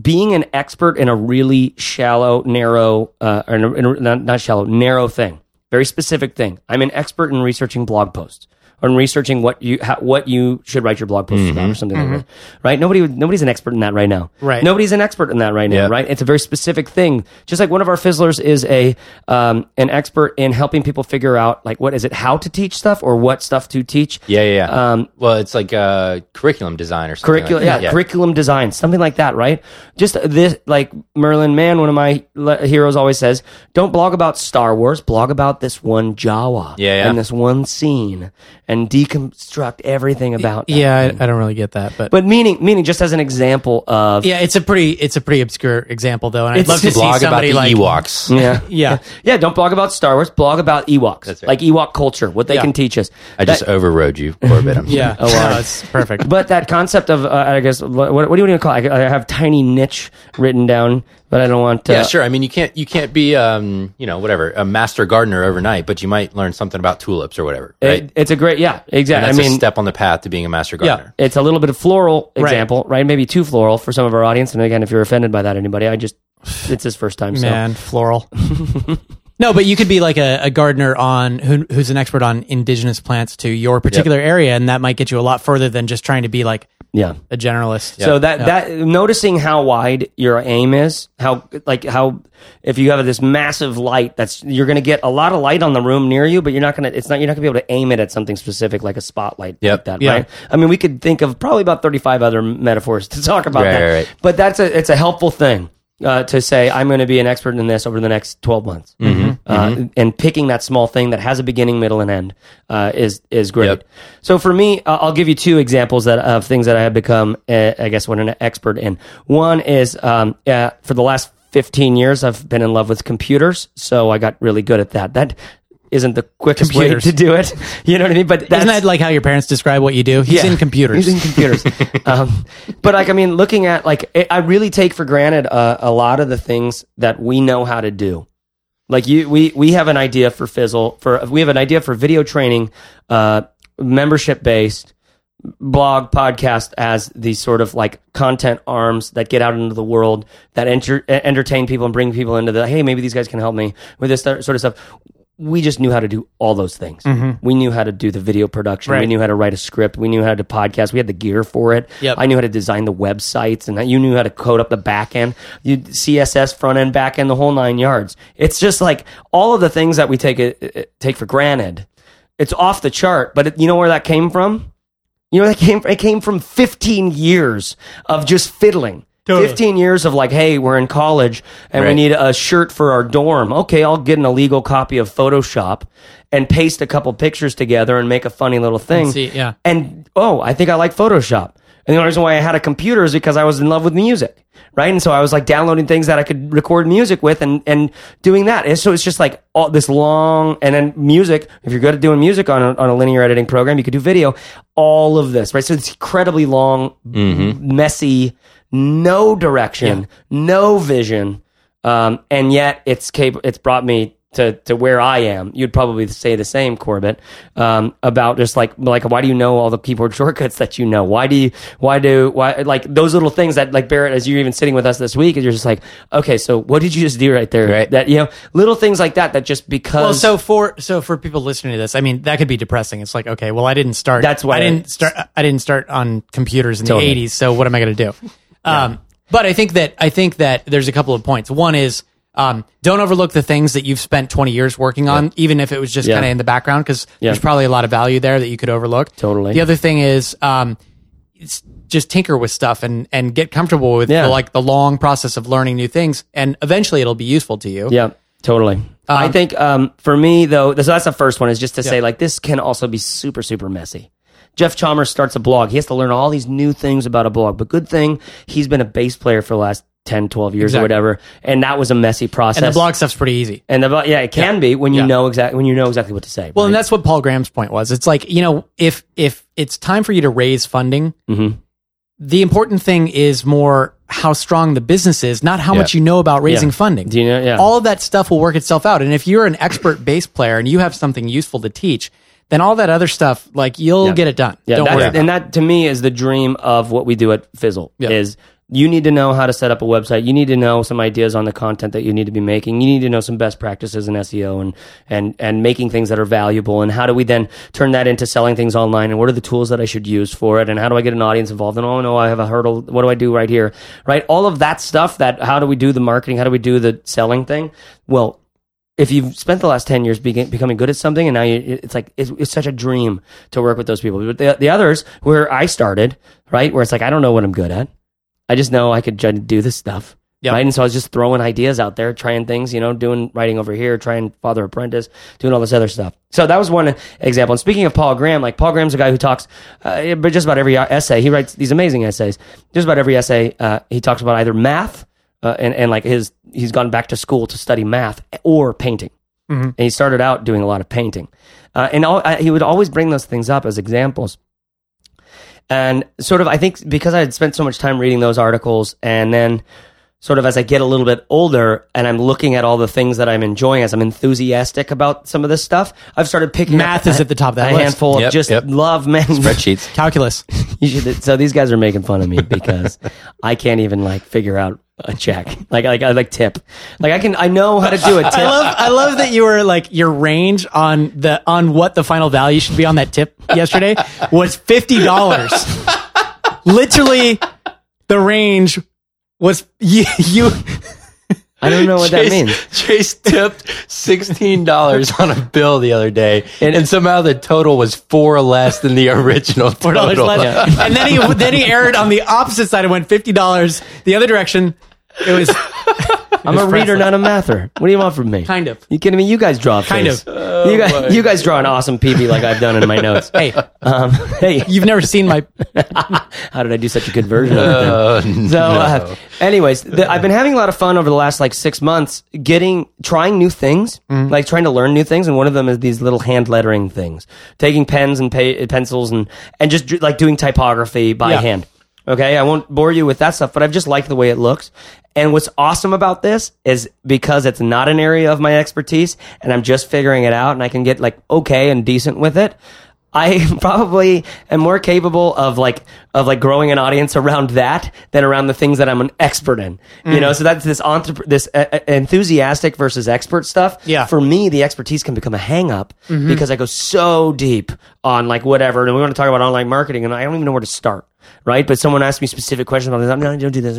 being an expert in a really shallow, narrow, uh, or not, not shallow, narrow thing, very specific thing. I'm an expert in researching blog posts in researching what you how, what you should write your blog posts about or something like that. Right? Nobody nobody's an expert in that right now. Right. Nobody's an expert in that right now. Yeah. Right? It's a very specific thing. Just like one of our fizzlers is a um, an expert in helping people figure out like what is it, how to teach stuff or what stuff to teach. Yeah. Yeah. yeah. Um, well, it's like uh, curriculum design or something. curriculum, like yeah, that. curriculum design, something like that, right? Just this, like Merlin Mann, one of my le- heroes, always says, "Don't blog about Star Wars. Blog about this one Jawa, Yeah, yeah. and this one scene, and deconstruct everything about." that. Yeah, I, I don't really get that, but, but meaning, meaning, just as an example of, yeah, it's a pretty it's a pretty obscure example though, and I'd love to see Blog about the like Ewoks. yeah, yeah. yeah. Don't blog about Star Wars. Blog about Ewoks, That's right. like Ewok culture, what they Yeah. can teach us. I just overrode you, Corbett. I'm Yeah, Oh, wow. no, it's perfect. But that concept of, uh, I guess, what, what do you want to call it? I I have tiny niche written down, but I don't want to. Yeah, sure. I mean, you can't you can't be um you know whatever a master gardener overnight, but you might learn something about tulips or whatever, right? It, it's a great, yeah, and exactly. I mean, a step on the path to being a master gardener. it's a little bit of floral example, right? Maybe too floral for some of our audience. And again, if you're offended by that, anybody, I just, it's his first time. So. Man, floral. no, but you could be like a, a gardener on who, who's an expert on indigenous plants to your particular area, and that might get you a lot further than just trying to be like Yeah. a generalist. So that that noticing how wide your aim is, how like how if you have this massive light, that's you're going to get a lot of light on the room near you, but you're not going to. It's not you're not going to be able to aim it at something specific like a spotlight. Yep. Like that, Yeah. right? I mean, we could think of probably about 35 other metaphors to talk about Right, that, right, right. but that's a it's a helpful thing. Uh, to say I'm going to be an expert in this over the next 12 months, Mm-hmm. Uh, and picking that small thing that has a beginning, middle, and end uh, is is great. Yep. So for me, uh, I'll give you two examples that of things that I have become, uh, I guess, what an expert in. One is um, uh, for the last 15 years, I've been in love with computers, so I got really good at that. That isn't the quickest Computers. way to do it. You know what I mean? But that's, Isn't that like how your parents describe what you do? He's yeah. in computers. He's in computers. um, but like, I mean, looking at like, it, I really take for granted uh, a lot of the things that we know how to do. Like you, we we have an idea for Fizzle for we have an idea for video training, uh, membership based blog podcast as these sort of like content arms that get out into the world that enter, entertain people and bring people into the hey maybe these guys can help me with this sort of stuff we just knew how to do all those things. Mm-hmm. We knew how to do the video production. We knew how to write a script. We knew how to podcast. We had the gear for it. Yep. i knew how to design the websites and that. You knew how to code up the back end. You css front end back end the whole nine yards. It's just like all of the things that we take it, uh, uh, take for granted. It's off the chart but it, you know where that came from? You know, it came it came from 15 years of just fiddling. 15 years of like, hey, we're in college and we need a shirt for our dorm. Okay, I'll get an illegal copy of Photoshop and paste a couple pictures together and make a funny little thing. see, yeah. And oh, I think I like Photoshop. And the only reason why I had a computer is because I was in love with music, right? And so I was like downloading things that I could record music with and, and doing that. And so it's just like all this long, and then music, if you're good at doing music on a, on a linear editing program, you could do video, all of this, right? So it's incredibly long, mm-hmm. messy, no direction, no vision. Um, and yet it's cap- it's brought me to, to where I am, you'd probably say the same, Corbett, um, about just like like why do you know all the keyboard shortcuts that you know? Why do you why do why like those little things that like Barrett, as you're even sitting with us this week, and you're just like, okay, so what did you just do right there? Right. That you know, little things like that that just because. Well, so for so for people listening to this, I mean, that could be depressing. It's like, okay, well, I didn't start. That's why I I- didn't start. I didn't start on computers in Totally. the '80s. So what am I going to do? Um, but I think that I think that there's a couple of points. One is um, don't overlook the things that you've spent 20 years working on, even if it was just Yeah. kind of in the background, because there's probably a lot of value there that you could overlook. Totally. The other thing is um, it's just tinker with stuff and and get comfortable with the, like the long process of learning new things, and eventually it'll be useful to you. Yeah, totally. I think um, for me though, so that's the first one is just to say like this can also be super super messy. Jeff Chalmers starts a blog. He has to learn all these new things about a blog. But good thing he's been a bass player for the last 10, 12 years Exactly. or whatever. And that was a messy process. And the blog stuff's pretty easy. And the yeah, it can be when you Yeah. know exactly when you know exactly what to say. Well, right? and that's what Paul Graham's point was. It's like you know, if if it's time for you to raise funding, Mm-hmm. the important thing is more how strong the business is, not how much you know about raising Yeah. funding. Do you know- yeah. All of that stuff will work itself out. And if you're an expert bass player and you have something useful to teach, then all that other stuff, like you'll get it done. Yeah, Don't worry. about and that to me is the dream of what we do at Fizzle. Yeah. Is you need to know how to set up a website. You need to know some ideas on the content that you need to be making. You need to know some best practices in SEO and and and making things that are valuable. And how do we then turn that into selling things online? And what are the tools that I should use for it? And how do I get an audience involved? And oh no, I have a hurdle. What do I do right here? Right, all of that stuff. That how do we do the marketing? How do we do the selling thing? Well, if you've spent the last 10 years begin, becoming good at something and now you, it's like it's, it's such a dream to work with those people. But the, the others where i started right where it's like i don't know what i'm good at. I just know i could do this stuff Yep. right? And so i was just throwing ideas out there trying things you know doing writing over here trying father apprentice doing all this other stuff. So that was one example. And speaking of paul graham like paul graham's a guy who talks uh, but just about every essay. He writes these amazing essays. Just about every essay uh, he talks about either math uh, and, and like his he's gone back to school to study math or painting and he started out doing a lot of painting uh, and all, I, he would always bring those things up as examples and sort of i think because i had spent so much time reading those articles and then sort of as i get a little bit older and i'm looking at all the things that i'm enjoying as i'm enthusiastic about some of this stuff i've started picking Math up is at the top of that a list. handful Yep, of just yep. love man Spreadsheets. Calculus. you should, so these guys are making fun of me because I can't even like figure out a check. Like like I like tip. Like I can I know how to do a tip. I love I love that you were like your range on the on what the final value should be on that tip yesterday was fifty dollars. Literally, the range was you. you I don't know what that Chase, means. Chase tipped sixteen dollars on a bill the other day, and, somehow the total was four less than the original four dollars less, and then he then he erred on the opposite side and went fifty dollars the other direction. It was I'm a reader, not a mather. What do you want from me? Kind of. You kidding me? You guys draw a Kind of. you guys you guys draw an awesome PB like I've done in my notes. hey. Um, hey, You've never seen my how did I do such a good version of it? Uh, So, uh, anyways, the, I've been having a lot of fun over the last like six months, getting trying new things, like trying to learn new things, and one of them is these little hand lettering things, taking pens and pa- pencils and and just like doing typography by Yeah. hand. Okay, I won't bore you with that stuff, but I've just liked the way it looks. And what's awesome about this is because it's not an area of my expertise, and I'm just figuring it out, and I can get like okay and decent with it. I probably am more capable of like of like growing an audience around that than around the things that I'm an expert in. You know, so that's this entrep- this uh, uh, enthusiastic versus expert stuff. Yeah. For me, the expertise can become a hang up because I go so deep on like whatever, and we want to talk about online marketing, and I don't even know where to start. Right, but someone asked me specific questions about this. I'm no, don't do this.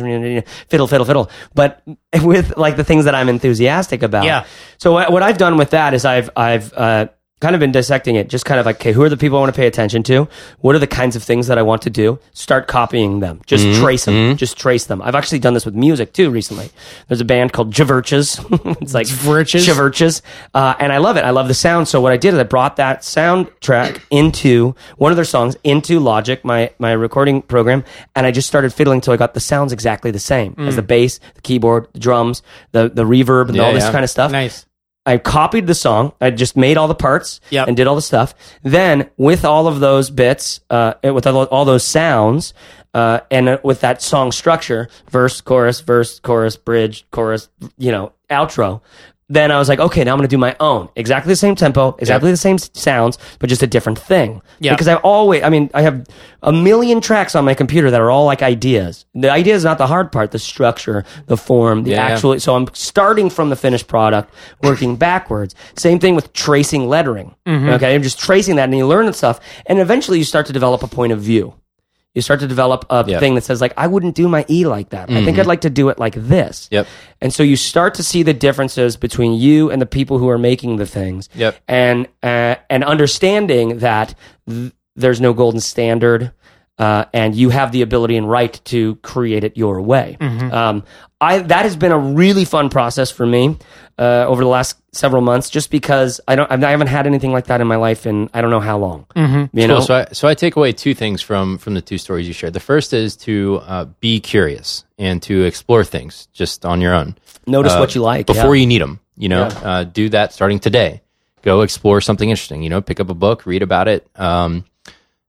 Fiddle, fiddle, fiddle. But with like the things that I'm enthusiastic about. Yeah. So what, what I've done with that is I've I've uh, kind of been dissecting it, just kind of like, okay, who are the people I want to pay attention to? What are the kinds of things that I want to do? Start copying them. Just Mm-hmm. trace them. Just trace them. I've actually done this with music too recently. There's a band called Javerches. it's like Javerches? Javerches. Uh, and I love it. I love the sound. So what I did is I brought that soundtrack into one of their songs into Logic, my my recording program, and I just started fiddling until I got the sounds exactly the same as Mm. the bass, the keyboard, the drums, the the reverb, and Yeah, all this yeah. kind of stuff. nice. I copied the song. I just made all the parts Yep. and did all the stuff. Then, with all of those bits, uh, with all, those sounds, uh, and uh, with that song structure, verse, chorus, verse, chorus, bridge, chorus, you know, outro, then I was like, okay, now I'm going to do my own. Exactly the same tempo, exactly the same s- sounds, but just a different thing. Yeah. Because I've always, I mean, I have a million tracks on my computer that are all like ideas. The idea is not the hard part, the structure, the form, the Yeah, yeah. actual. So I'm starting from the finished product, working backwards. Same thing with tracing lettering. Mm-hmm. Okay. I'm just tracing that and you learn that stuff. And eventually you start to develop a point of view. You start to develop a Yeah. thing that says like, I wouldn't do my E like that. I think I'd like to do it like this. Yep. And so you start to see the differences between you and the people who are making the things. Yep. And uh, and understanding that th- there's no golden standard, uh, and you have the ability and right to create it your way. Um, I that has been a really fun process for me uh, over the last several months, just because I don't I haven't had anything like that in my life in I don't know how long. Mm-hmm. You know, Cool. So I, so I take away two things from from the two stories you shared. The first is to uh, be curious and to explore things just on your own notice uh, what you like before yeah. you need them. You know, uh, do that starting today. Go explore something interesting. You know, pick up a book, read about it. Um,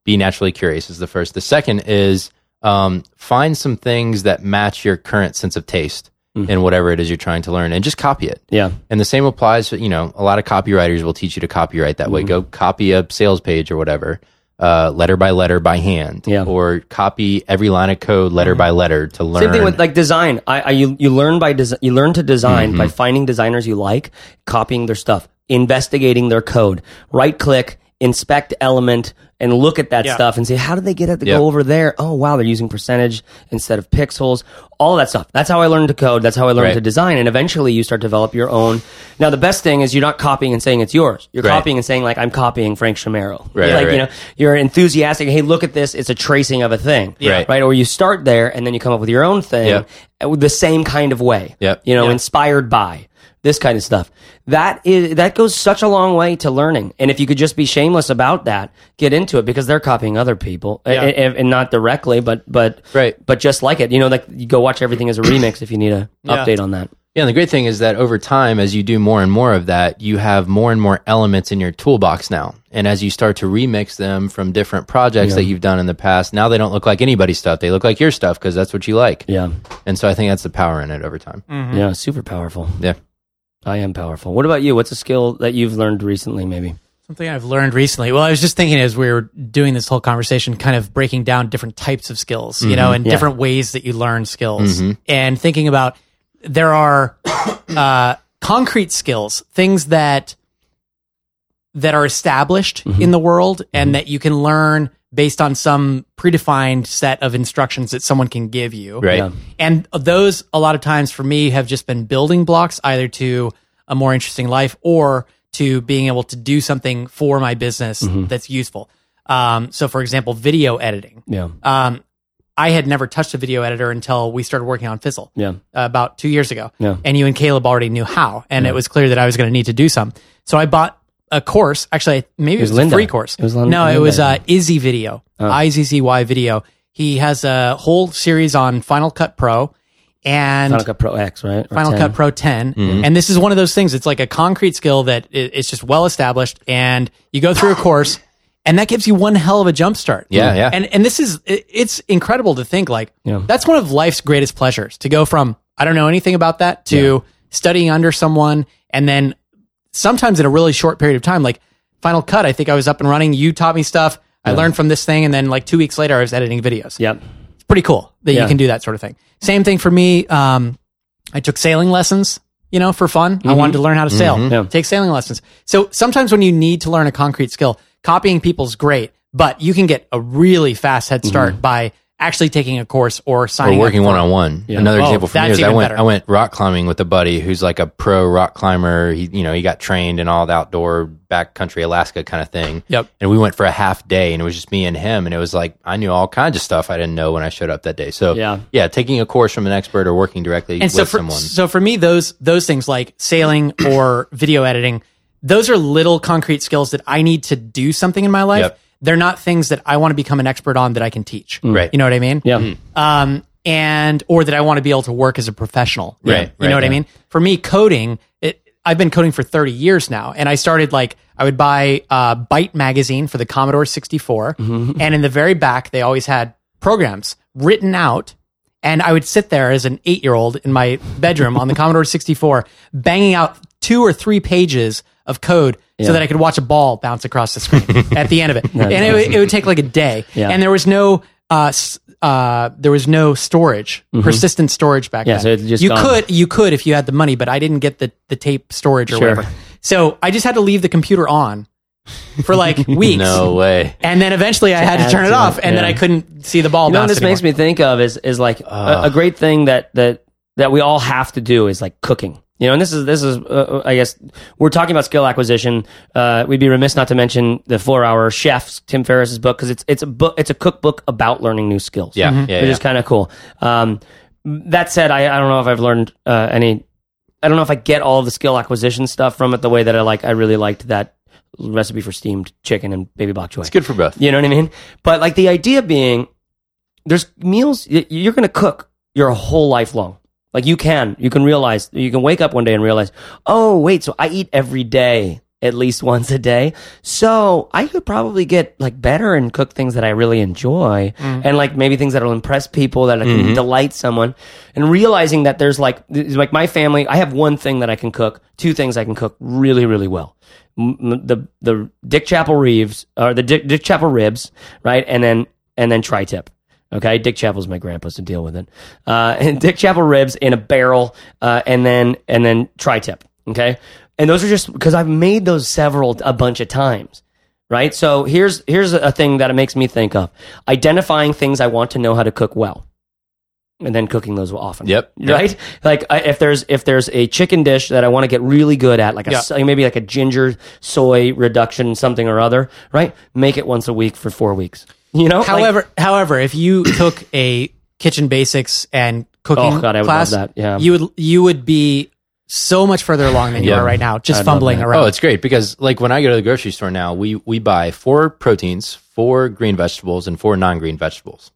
be naturally curious is the first. The second is um, find some things that match your current sense of taste in whatever it is you're trying to learn, and just copy it. Yeah. And the same applies to, you know, a lot of copywriters will teach you to copyright that way. Mm-hmm. Go copy a sales page or whatever, uh, letter by letter by hand. Yeah. Or copy every line of code letter by letter to learn. Same thing with like design. I, I you you learn by desi- you learn to design Mm-hmm. by finding designers you like, copying their stuff, investigating their code, right click, inspect element, and look at that Yeah. stuff and say how did they get it to Yep. go over there? Oh wow, they're using percentage instead of pixels. All that stuff. That's how I learned to code. That's how I learned Right. to design. And eventually, you start to develop your own. Now, the best thing is you're not copying and saying it's yours. You're Right. copying and saying like I'm copying Frank Chimero. Right, like right, you know, you're enthusiastic. Hey, look at this. It's a tracing of a thing. Yeah. Right. Right. Or you start there and then you come up with your own thing Yep. with the same kind of way. Yep. You know, Yep. inspired by this kind of stuff. That is that goes such a long way to learning. And if you could just be shameless about that, get into it because they're copying other people eh, Yeah. and, and- and not directly, but but Right. but just like it. You know, like you go watch everything as a remix if you need a Yeah. update on that. Yeah, and the great thing is that over time, as you do more and more of that, you have more and more elements in your toolbox now. And as you start to remix them from different projects that you've done in the past, now they don't look like anybody's stuff. They look like your stuff because that's what you like. Yeah. And so I think that's the power in it over time. Mm-hmm. Yeah. Super powerful. Yeah. I am powerful. What about you? What's a skill that you've learned recently, maybe? Something I've learned recently. Well, I was just thinking as we were doing this whole conversation, kind of breaking down different types of skills, you know, mm-hmm. and Yeah. different ways that you learn skills, mm-hmm. and thinking about there are uh, concrete skills, things that that are established mm-hmm. in the world, and that you can learn based on some predefined set of instructions that someone can give you. Right. Yeah. And those, a lot of times for me, have just been building blocks either to a more interesting life or to being able to do something for my business that's useful. Um, so, for example, video editing. Yeah. Um, I had never touched a video editor until we started working on Fizzle Yeah. uh, about two years ago. Yeah. And you and Caleb already knew how, and it was clear that I was going to need to do some. So I bought a course. Actually, maybe it was, was a free course. It was Lin- no, it was I uh, Izzy Video, I Z Z Y Video. He has a whole series on Final Cut Pro and Final Cut Pro X, right? Or Final 10. Cut Pro 10. And this is one of those things. It's like a concrete skill that i- it's just well established. And you go through a course, and that gives you one hell of a jump start. Yeah, yeah. And and this is it- it's incredible to think like Yeah. that's one of life's greatest pleasures to go from I don't know anything about that to studying under someone, and then sometimes in a really short period of time, like Final Cut. I think I was up and running. You taught me stuff. I learned from this thing, and then like two weeks later, I was editing videos Yep. it's pretty cool that Yeah. you can do that sort of thing. Same thing for me. Um, I took sailing lessons, you know, for fun. I mm-hmm. wanted to learn how to sail, mm-hmm. Yeah. take sailing lessons. So sometimes when you need to learn a concrete skill, copying people's great, but you can get a really fast head start mm-hmm. by actually taking a course or Or signing working one on one. Another Oh, example for me is I went better. I went rock climbing with a buddy who's like a pro rock climber. He you know he got trained in all the outdoor backcountry Alaska kind of thing. Yep. And we went for a half day, and it was just me and him, and it was like I knew all kinds of stuff I didn't know when I showed up that day. So Yeah. yeah, taking a course from an expert or working directly and with so for, someone. so for me those those things like sailing or video editing those are little concrete skills that i need to do something in my life Yep. They're not things that i want to become an expert on that i can teach Right. you know what i mean Yeah. um, and or that I want to be able to work as a professional. Right, You right, know what I mean? For me, coding, it, I've been coding for 30 years now, and I started like I would buy uh, Byte magazine for the Commodore 64, Mm-hmm. and in the very back they always had programs written out. And I would sit there as an eight year old in my bedroom on the Commodore 64, banging out two or three pages of code so that I could watch a ball bounce across the screen at the end of it. and it, would- it would take like a day. Yeah. And there was no, uh, uh, there was no storage, persistent storage back Mm-hmm. Yeah, then. so it's just you gone. could, you could if you had the money, but I didn't get the, the tape storage or Sure. whatever. So I just had to leave the computer on for like weeks. No way. And then eventually I had to turn it off, and then. I couldn't see the ball You know this makes me think of is is like a, a great thing that that that we all have to do is like cooking. You know, and this is this is uh, I guess we're talking about skill acquisition. Uh, we'd be remiss not to mention the Four Hour Chefs, Tim Ferriss's book, because it's it's a book it's a cookbook about learning new skills. Yeah, Mm-hmm. yeah, which yeah. is kind of cool. Um, that said, I, I don't know if I've learned uh, any. I don't know if I get all the skill acquisition stuff from it the way that I like. I really liked that recipe for steamed chicken and baby bok choy. It's good for both. You know what I mean? But like the idea being, there's meals you're going to cook your whole life long. Like you can, you can realize, you can wake up one day and realize, oh wait, so I eat every day at least once a day. So I could probably get like better and cook things that I really enjoy mm. and like maybe things that will impress people that I can mm-hmm. delight someone and realizing that there's like, like my family, I have one thing that I can cook, two things I can cook really, really well. M- The, the Dick Chapel Reeves or the Dick, Dick Chapel ribs, right? And then, and then tri-tip. Okay, Dick Chapel's my grandpa, so deal with it. Uh, and Dick Chapel ribs in a barrel, uh, and then and then tri-tip. Okay, and those are just because I've made those several a bunch of times, right? So here's here's a thing that it makes me think of: identifying things I want to know how to cook well, and then cooking those often. Yep, yep. Right? Like I, if there's if there's a chicken dish that I want to get really good at, like a Yeah. maybe like a ginger soy reduction something or other, right? Make it once a week for four weeks. You know, Like- However, however, if you took a kitchen basics and cooking Oh, God, I would class, love that, yeah. you would you would be so much further along than you Yeah. are right now, just I'd fumbling around. Oh, it's great because like when I go to the grocery store now, we we buy four proteins, four green vegetables, and four non-green vegetables.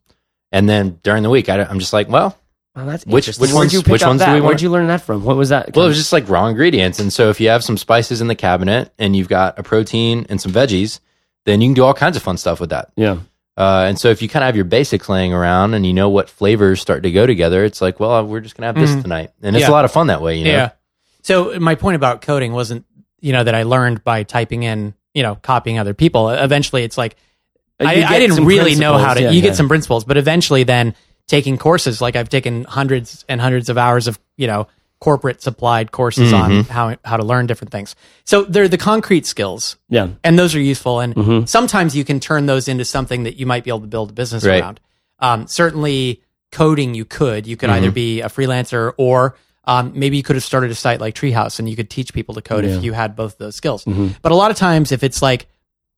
And then during the week, I, am just like, well, that's Which- interesting. which Where'd ones- you which up ones do we wanna- Where'd you learn that from? What was that? well, it was just like raw ingredients. And so if you have some spices in the cabinet and you've got a protein and some veggies, then you can do all kinds of fun stuff with that. yeah. Uh, and so if you kind of have your basics laying around and you know what flavors start to go together, it's like, well, we're just gonna have this tonight, and it's. Yeah. a lot of fun that way. You know? Yeah. So my point about coding wasn't, you know, that I learned by typing in, you know, copying other people. Eventually, it's like I, I didn't really know how to. principles. you Yeah, get some principles, but eventually, then taking courses like I've taken hundreds and hundreds of hours of, you know, corporate supplied courses on Mm-hmm. how how to learn different things. So they're the concrete skills. Yeah. and those are useful. And Mm-hmm. sometimes you can turn those into something that you might be able to build a business Right. around. Um, certainly, coding you could. You could either Mm-hmm. be a freelancer or um, maybe you could have started a site like Treehouse and you could teach people to code if you had both those skills. Mm-hmm. But a lot of times, if it's like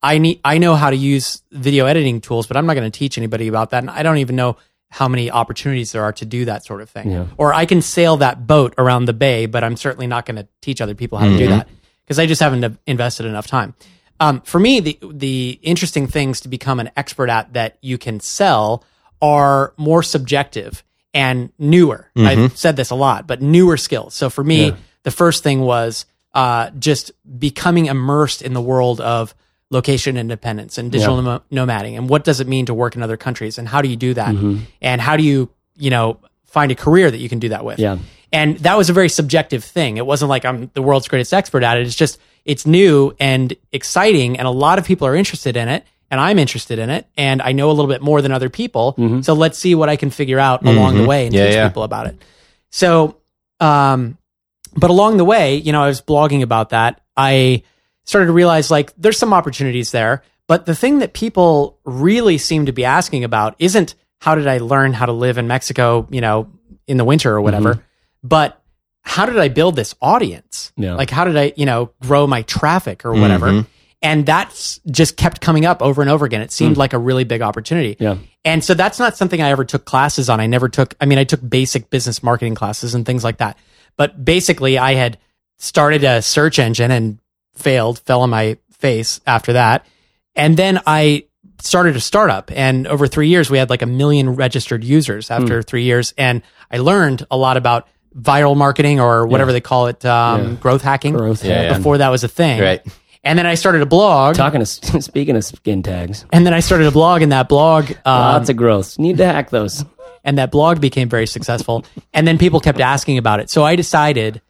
I need, I know how to use video editing tools, but I'm not going to teach anybody about that, and I don't even know how many opportunities there are to do that sort of thing. Yeah. Or I can sail that boat around the bay, but I'm certainly not going to teach other people how to Mm-hmm. do that because I just haven't invested enough time. Um, for me, the the interesting things to become an expert at that you can sell are more subjective and newer. I've said this a lot, but newer skills. So for me, the first thing was uh, just becoming immersed in the world of location independence and digital nom- nomading, and what does it mean to work in other countries, and how do you do that, mm-hmm. and how do you you know find a career that you can do that with. Yeah. And that was a very subjective thing. It wasn't like I'm the world's greatest expert at it. It's just it's new and exciting, and a lot of people are interested in it, and I'm interested in it, and I know a little bit more than other people. Mm-hmm. So let's see what I can figure out mm-hmm. along the way and Yeah, teach yeah. people about it. So, um, but along the way, you know, I was blogging about that. I started to realize like there's some opportunities there, but the thing that people really seem to be asking about isn't how did I learn how to live in Mexico, you know, in the winter or whatever, mm-hmm. but how did I build this audience? Yeah. Like how did I, you know, grow my traffic or whatever? Mm-hmm. And that's just kept coming up over and over again. It seemed mm. like a really big opportunity. Yeah. And so that's not something I ever took classes on. I never took, I mean, I took basic business marketing classes and things like that. But basically, I had started a search engine and failed, fell on my face after that. And then I started a startup. And over three years, we had like a million registered users after three years. And I learned a lot about viral marketing or whatever they call it, um, growth hacking. Growth Yeah, yeah. Before that was a thing. Right. And then I started a blog. Talking to speaking of skin tags, and then I started a blog, and that blog, um, lots of growth. Need to hack those. and that blog became very successful. and then people kept asking about it. So I decided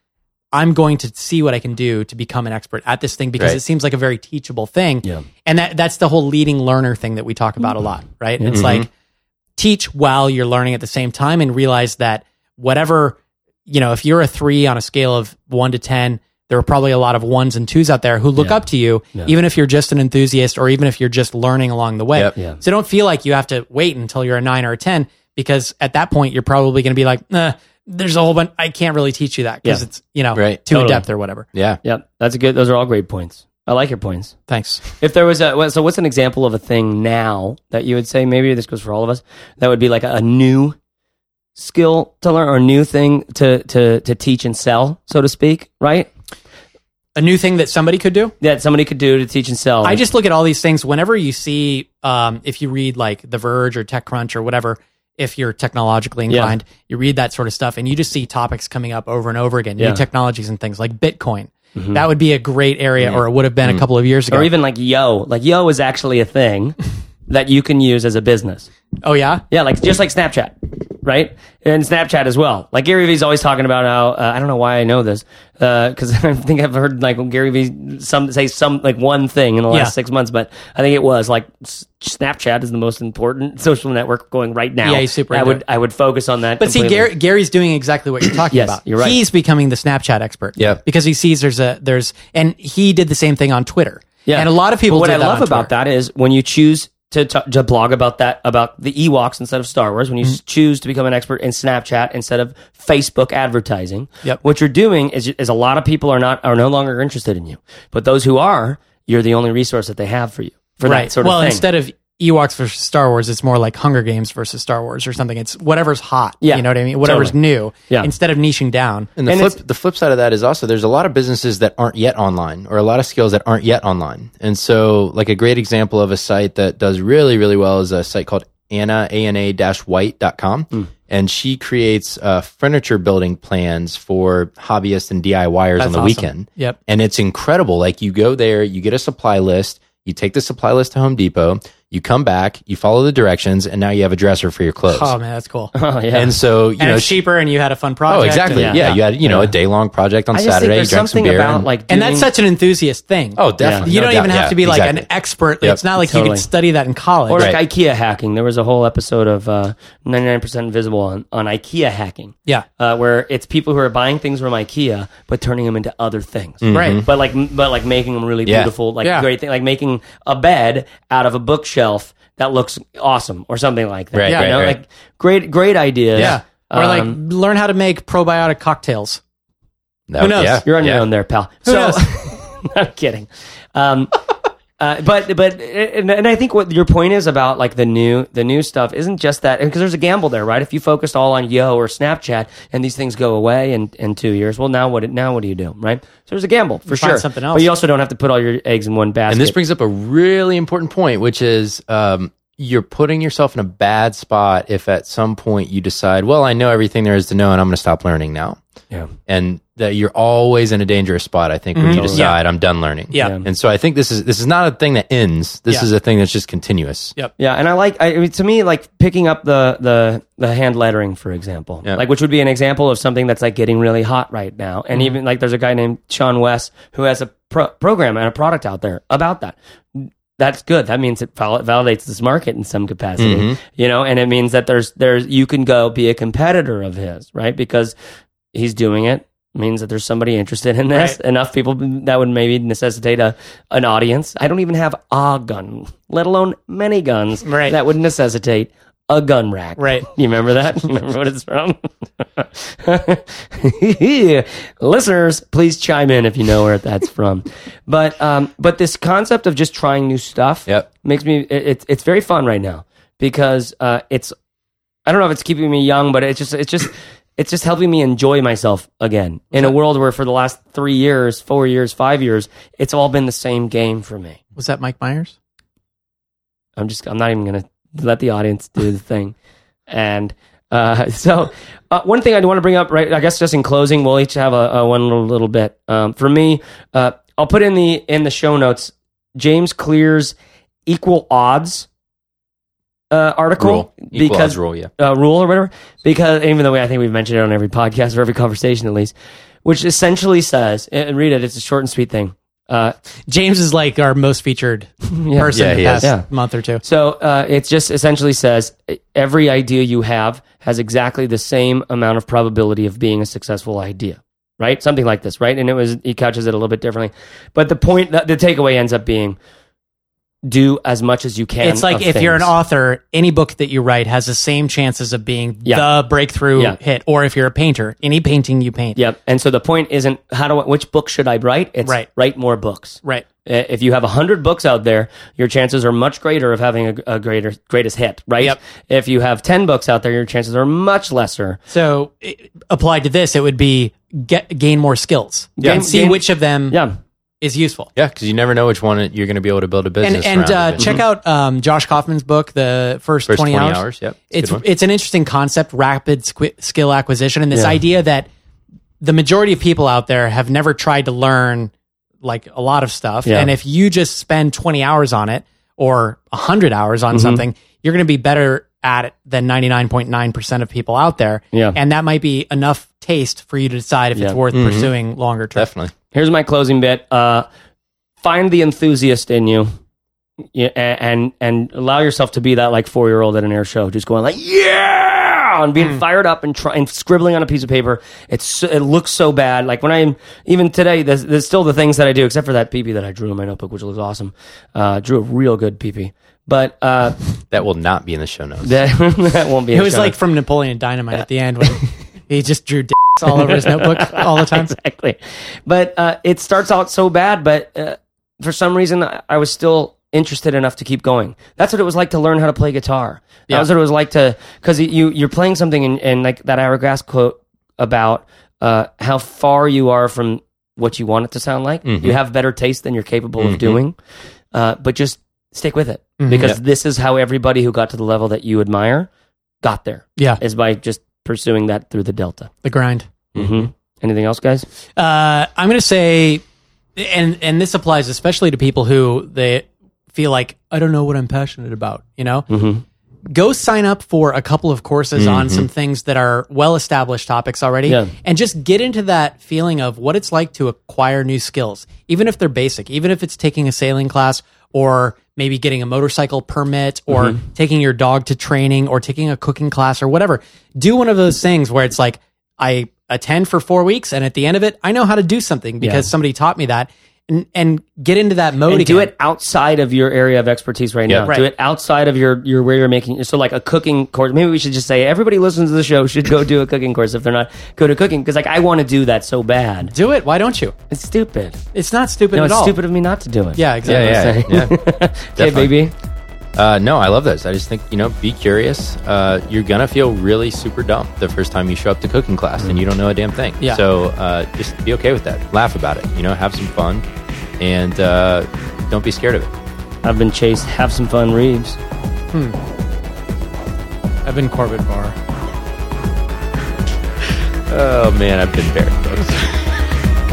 I'm going to see what I can do to become an expert at this thing because Right. it seems like a very teachable thing. Yeah. And that that's the whole leading learner thing that we talk about a lot, right? It's Mm-hmm. like teach while you're learning at the same time and realize that whatever, you know, if you're a 3 on a scale of 1 to 10, there are probably a lot of ones and twos out there who look Yeah. up to you, Yeah. even if you're just an enthusiast or even if you're just learning along the way. Yep. Yeah. So don't feel like you have to wait until you're a nine or a 10 because at that point, you're probably going to be like, nah, there's a whole bunch. I can't really teach you that because Yeah. it's, you know, Right. too in depth or whatever. Yeah. yeah, that's a good. Those are all great points. I like your points. Thanks. If there was a so, what's an example of a thing now that you would say maybe this goes for all of us that would be like a, new skill to learn or a new thing to to to teach and sell, so to speak, right? A new thing that somebody could do. That somebody could do to teach and sell. I just look at all these things whenever you see, um, if you read like The Verge or TechCrunch or whatever, if you're technologically Yeah. inclined, you read that sort of stuff and you just see topics coming up over and over again, Yeah. new technologies and things like Bitcoin. Mm-hmm. That would be a great area, or it would have been a mm-hmm. couple of years ago. or even like Yo, like Yo is actually a thing that you can use as a business. oh yeah, Yeah, like just like Snapchat, right? And Snapchat as well. Like Gary Vee's always talking about how uh, I don't know why I know this because I think I've heard like Gary Vee some say some like one thing in the last Yeah. six months, but I think it was like Snapchat is the most important social network going right now. Yeah, he's super I into would it. I would focus on that. But see. Gary, Gary's doing exactly what you're talking Yes, about. you're right. He's becoming the Snapchat expert. Yeah. because he sees there's a there's and he did the same thing on Twitter. Yeah, and a lot of people. But what did I that love about Twitter. that is when you choose to, to to blog about that about the Ewoks instead of Star Wars. When you Mm-hmm. choose to become an expert in Snapchat instead of Facebook advertising. Yep. What you're doing is is a lot of people are not are no longer interested in you, but those who are, you're the only resource that they have for you for right. that sort well, of thing. Well, instead of Ewoks versus Star Wars, it's more like Hunger Games versus Star Wars or something. It's whatever's hot. Yeah, you know what I mean. Whatever's totally. new. Yeah. Instead of niching down. And the And flip the flip side of that is also there's a lot of businesses that aren't yet online or a lot of skills that aren't yet online. And so like a great example of a site that does really, really well is a site called Ana A-N-A dash white.com. Hmm. And she creates uh, furniture building plans for hobbyists and DIYers That's on the awesome. weekend. Yep. And it's incredible. Like you go there, you get a supply list, you take the supply list to Home Depot, you come back, you follow the directions, and now you have a dresser for your clothes. Oh man, that's cool. oh, yeah. And so, you and know, it's cheaper, and you had a fun project. Oh, exactly. and- Yeah, you had you know a day long project on I just Saturday. think You there's drank some something beer. about and- like and that's such an enthusiast thing. oh, definitely. you no don't doubt. even have Yeah, to be like exactly. an expert. Yep. It's not like you Totally. could study that in college. Or like Right. IKEA hacking. There was a whole episode of uh, 99% Invisible on, on IKEA hacking. Yeah. Uh, where it's people who are buying things from IKEA but turning them into other things. Right. But like, but like making them really Yeah. beautiful, like Yeah. great thing, like making a bed out of a bookshelf that looks awesome or something like that. Right, you right, know? right. Like great, great ideas. Yeah. Or like Um, learn how to make probiotic cocktails. That- Who knows? Yeah, You're on your own there, pal. Who so, knows? I'm kidding. Um, uh, but but and, and I think what your point is about like the new the new stuff isn't just that because there's a gamble there, right? If you focused all on Yo or Snapchat and these things go away in, in two years, well now what now what do you do, right? So there's a gamble for find sure. something else. But you also don't have to put all your eggs in one basket. And this brings up a really important point, which is um, you're putting yourself in a bad spot if at some point you decide, well, I know everything there is to know, and I'm going to stop learning now. yeah. And that you're always in a dangerous spot. I think when you decide I'm done learning. Yeah. Yeah. And so I think this is this is not a thing that ends. This Yeah. is a thing that's just continuous. Yep. Yeah, and I like I, I mean, to me like picking up the the the hand lettering for example, Yeah. like which would be an example of something that's like getting really hot right now. Mm-hmm. And even like there's a guy named Sean West who has a pro- program and a product out there about that. That's good. That means it validates this market in some capacity, Mm-hmm. you know, and it means that there's there's you can go be a competitor of his, right? Because he's doing it means that there's somebody interested in this. Right. Enough people that would maybe necessitate a an audience. I don't even have a gun, let alone many guns Right. that would necessitate a gun rack. Right. You remember that? Remember what it's from? Listeners, please chime in if you know where that's from. But um, but this concept of just trying new stuff Yep. makes me it, it's it's very fun right now because uh, it's I don't know if it's keeping me young, but it's just it's just it's just helping me enjoy myself again in a world where for the last three years, four years, five years, it's all been the same game for me. Was that Mike Myers? I'm just I'm not even gonna let the audience do the thing. And uh, so uh, one thing I want to bring up, right? I guess just in closing, we'll each have a, a one little, little bit. Um, for me, uh, I'll put in the in the show notes James Clear's Equal Odds uh, article Rule. Because odds rule, yeah. uh, rule or whatever. Because even though we, I think we've mentioned it on every podcast or every conversation at least, which essentially says, and read it. It's a short and sweet thing. Uh, James is like our most featured person Yeah, the past. Yeah. month or two. So uh, it just essentially says every idea you have has exactly the same amount of probability of being a successful idea, right? Something like this, right? And it was he couches it a little bit differently, but the point, the, the takeaway ends up being do as much as you can. It's like if you're an author, any book that you write has the same chances of being Yeah. the breakthrough Yeah. hit. Or if you're a painter, any painting you paint. Yep. And so the point isn't how do I, which book should I write? It's Right. write more books. Right. Uh, If you have 100 books out there, your chances are much greater of having a, a greater greatest hit, right? Yep. If you have 10 books out there, your chances are much lesser. So i- applied to this, it would be get gain more skills. Yeah. and see Gain- which of them Yeah. Is useful. Yeah, because you never know which one you're going to be able to build a business and around uh, check out um, Josh Kaufman's book, the first, First 20, 20 hours. hours, yep. It's It's it's an interesting concept, rapid squi- skill acquisition, and this Yeah. idea that the majority of people out there have never tried to learn like a lot of stuff, Yeah. and if you just spend twenty hours on it or hundred hours Mm-hmm. on something, you're going to be better at it than ninety nine point nine percent of people out there. Yeah. and that might be enough taste for you to decide if Yeah. it's worth pursuing longer term. Definitely. Here's my closing bit. Uh, find the enthusiast in you. Yeah, and and allow yourself to be that like four year old at an air show, just going like yeah, and being fired up and trying scribbling on a piece of paper. It's so- it looks so bad. Like when I'm even today, there's, there's still the things that I do, except for that peepee that I drew in my notebook, which looks awesome. Uh, drew a real good peepee, but uh, That will not be in the show notes. that, that won't be. It a was show like notes. from Napoleon Dynamite at the end when he just drew dicks all over his notebook all the time. exactly. But uh, it starts out so bad, but uh, for some reason, I, I was still interested enough to keep going. That's what it was like to learn how to play guitar. That Yeah. was what it was like to because you you're playing something and, and like that Ira Glass quote about uh, how far you are from what you want it to sound like. Mm-hmm. You have better taste than you're capable of doing, uh, but just stick with it Mm-hmm. because this is how everybody who got to the level that you admire got there Yeah, is by just pursuing that through the delta. the grind. Hmm Anything else, guys? Uh, I'm going to say, and and this applies especially to people who they feel like I don't know what I'm passionate about. You know, Mm-hmm. go sign up for a couple of courses on some things that are well established topics already, Yeah. and just get into that feeling of what it's like to acquire new skills, even if they're basic, even if it's taking a sailing class or maybe getting a motorcycle permit or taking your dog to training or taking a cooking class or whatever. Do one of those things where it's like I attend for four weeks and at the end of it, I know how to do something because Yeah. somebody taught me that. And, and get into that mode and do it outside of your area of expertise right now. Right. Do it outside of your, your where you're making so like a cooking course. Maybe we should just say everybody listens to the show should go do a cooking course if they're not go to cooking because like I want to do that so bad. Do it. Why don't you? It's stupid. It's not stupid No, at it's all. stupid of me not to do it. Yeah, exactly. Yeah, yeah, yeah. Okay, baby. Uh, no, I love this. I just think you know, be curious. Uh, you're gonna feel really super dumb the first time you show up to cooking class and you don't know a damn thing. Yeah. So uh, just be okay with that. Laugh about it. You know, have some fun, and uh, don't be scared of it. I've been chased. Have some fun, Reeves. I've been Corbett Barr. Oh man, I've been very close.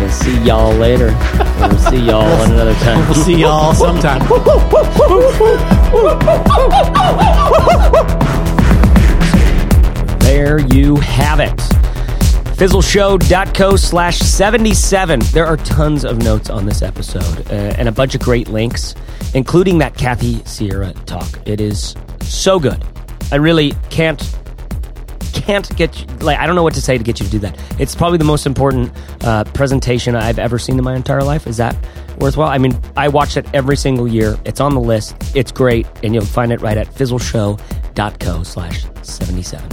We'll see y'all later. we'll see y'all another time. We'll see y'all sometime. There you have it. Fizzleshow.co slash 77. There are tons of notes on this episode uh, and a bunch of great links, including that Kathy Sierra talk. It is so good. I really can't can't get you, like I don't know what to say to get you to do that. It's probably the most important uh, presentation I've ever seen in my entire life. Is that worthwhile? I mean, I watch it every single year. It's on the list. It's great, and you'll find it right at fizzleshow.co slash 77.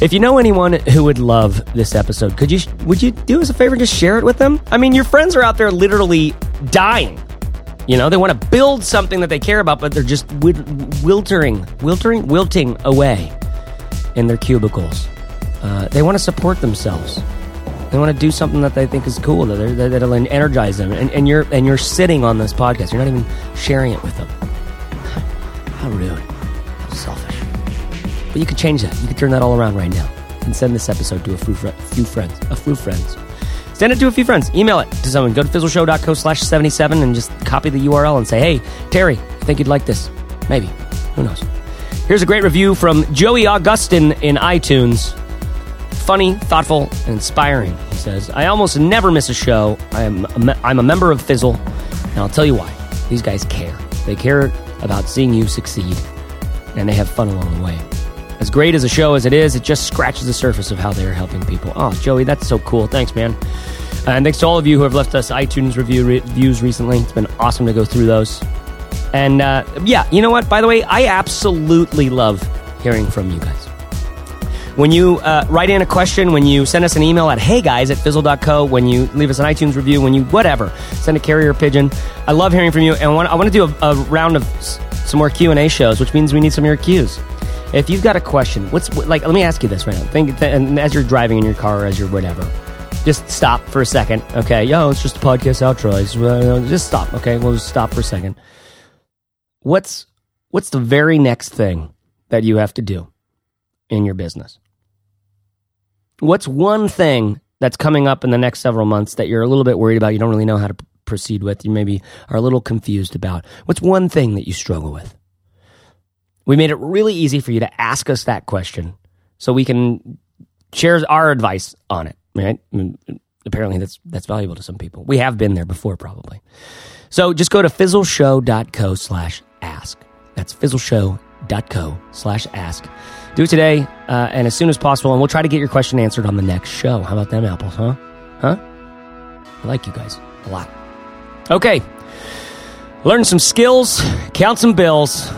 If you know anyone who would love this episode, could you would you do us a favor and just share it with them? I mean, your friends are out there literally dying. You know, they want to build something that they care about, but they're just wil- wilting, wiltering, wilting away in their cubicles. Uh, they want to support themselves. They want to do something that they think is cool, that that'll energize them. And, and you're and you're sitting on this podcast. You're not even sharing it with them. How rude. How selfish. But you could change that. You could turn that all around right now and send this episode to a few, fr- few friends. A few friends. Send it to a few friends. Email it to someone. Go to fizzleshow.co slash 77 and just copy the URL and say, hey, Terry, I think you'd like this. Maybe. Who knows? Here's a great review from Joey Augustin in iTunes. Funny, thoughtful, and inspiring. He says, "I almost never miss a show. I'm a me- I'm a member of Fizzle, and I'll tell you why. These guys care. They care about seeing you succeed, and they have fun along the way. As great as a show as it is, it just scratches the surface of how they're helping people. Oh, Joey, that's so cool. Thanks, man. And thanks to all of you who have left us iTunes review reviews recently. It's been awesome to go through those. And uh, yeah, you know what? By the way, I absolutely love hearing from you guys. When you uh, write in a question, when you send us an email at heyguys at fizzle.co, when you leave us an iTunes review, when you whatever, send a carrier pigeon. I love hearing from you. And I want, I to do a, a round of s- some more Q&A shows, which means we need some of your Qs. If you've got a question, what's like? Let me ask you this right now. Think, th- and as you're driving in your car, or as you're whatever, just stop for a second. Okay, yo, it's just a podcast outro. It's, uh, Just stop. Okay, we'll just stop for a second. What's what's the very next thing that you have to do in your business? What's one thing that's coming up in the next several months that you're a little bit worried about? You don't really know how to proceed with. You maybe are a little confused about. What's one thing that you struggle with? We made it really easy for you to ask us that question so we can share our advice on it, right? And apparently that's that's valuable to some people. We have been there before probably. So just go to fizzleshow.co slash ask. That's fizzleshow.co slash ask. Do it today uh, and as soon as possible, and we'll try to get your question answered on the next show. How about them apples, huh? Huh? I like you guys a lot. Okay. Learn some skills, count some bills.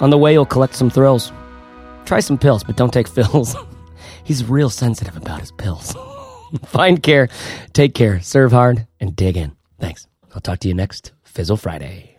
On the way, you'll collect some thrills. Try some pills, but don't take fills. He's real sensitive about his pills. Find care, take care, serve hard, and dig in. Thanks. I'll talk to you next Fizzle Friday.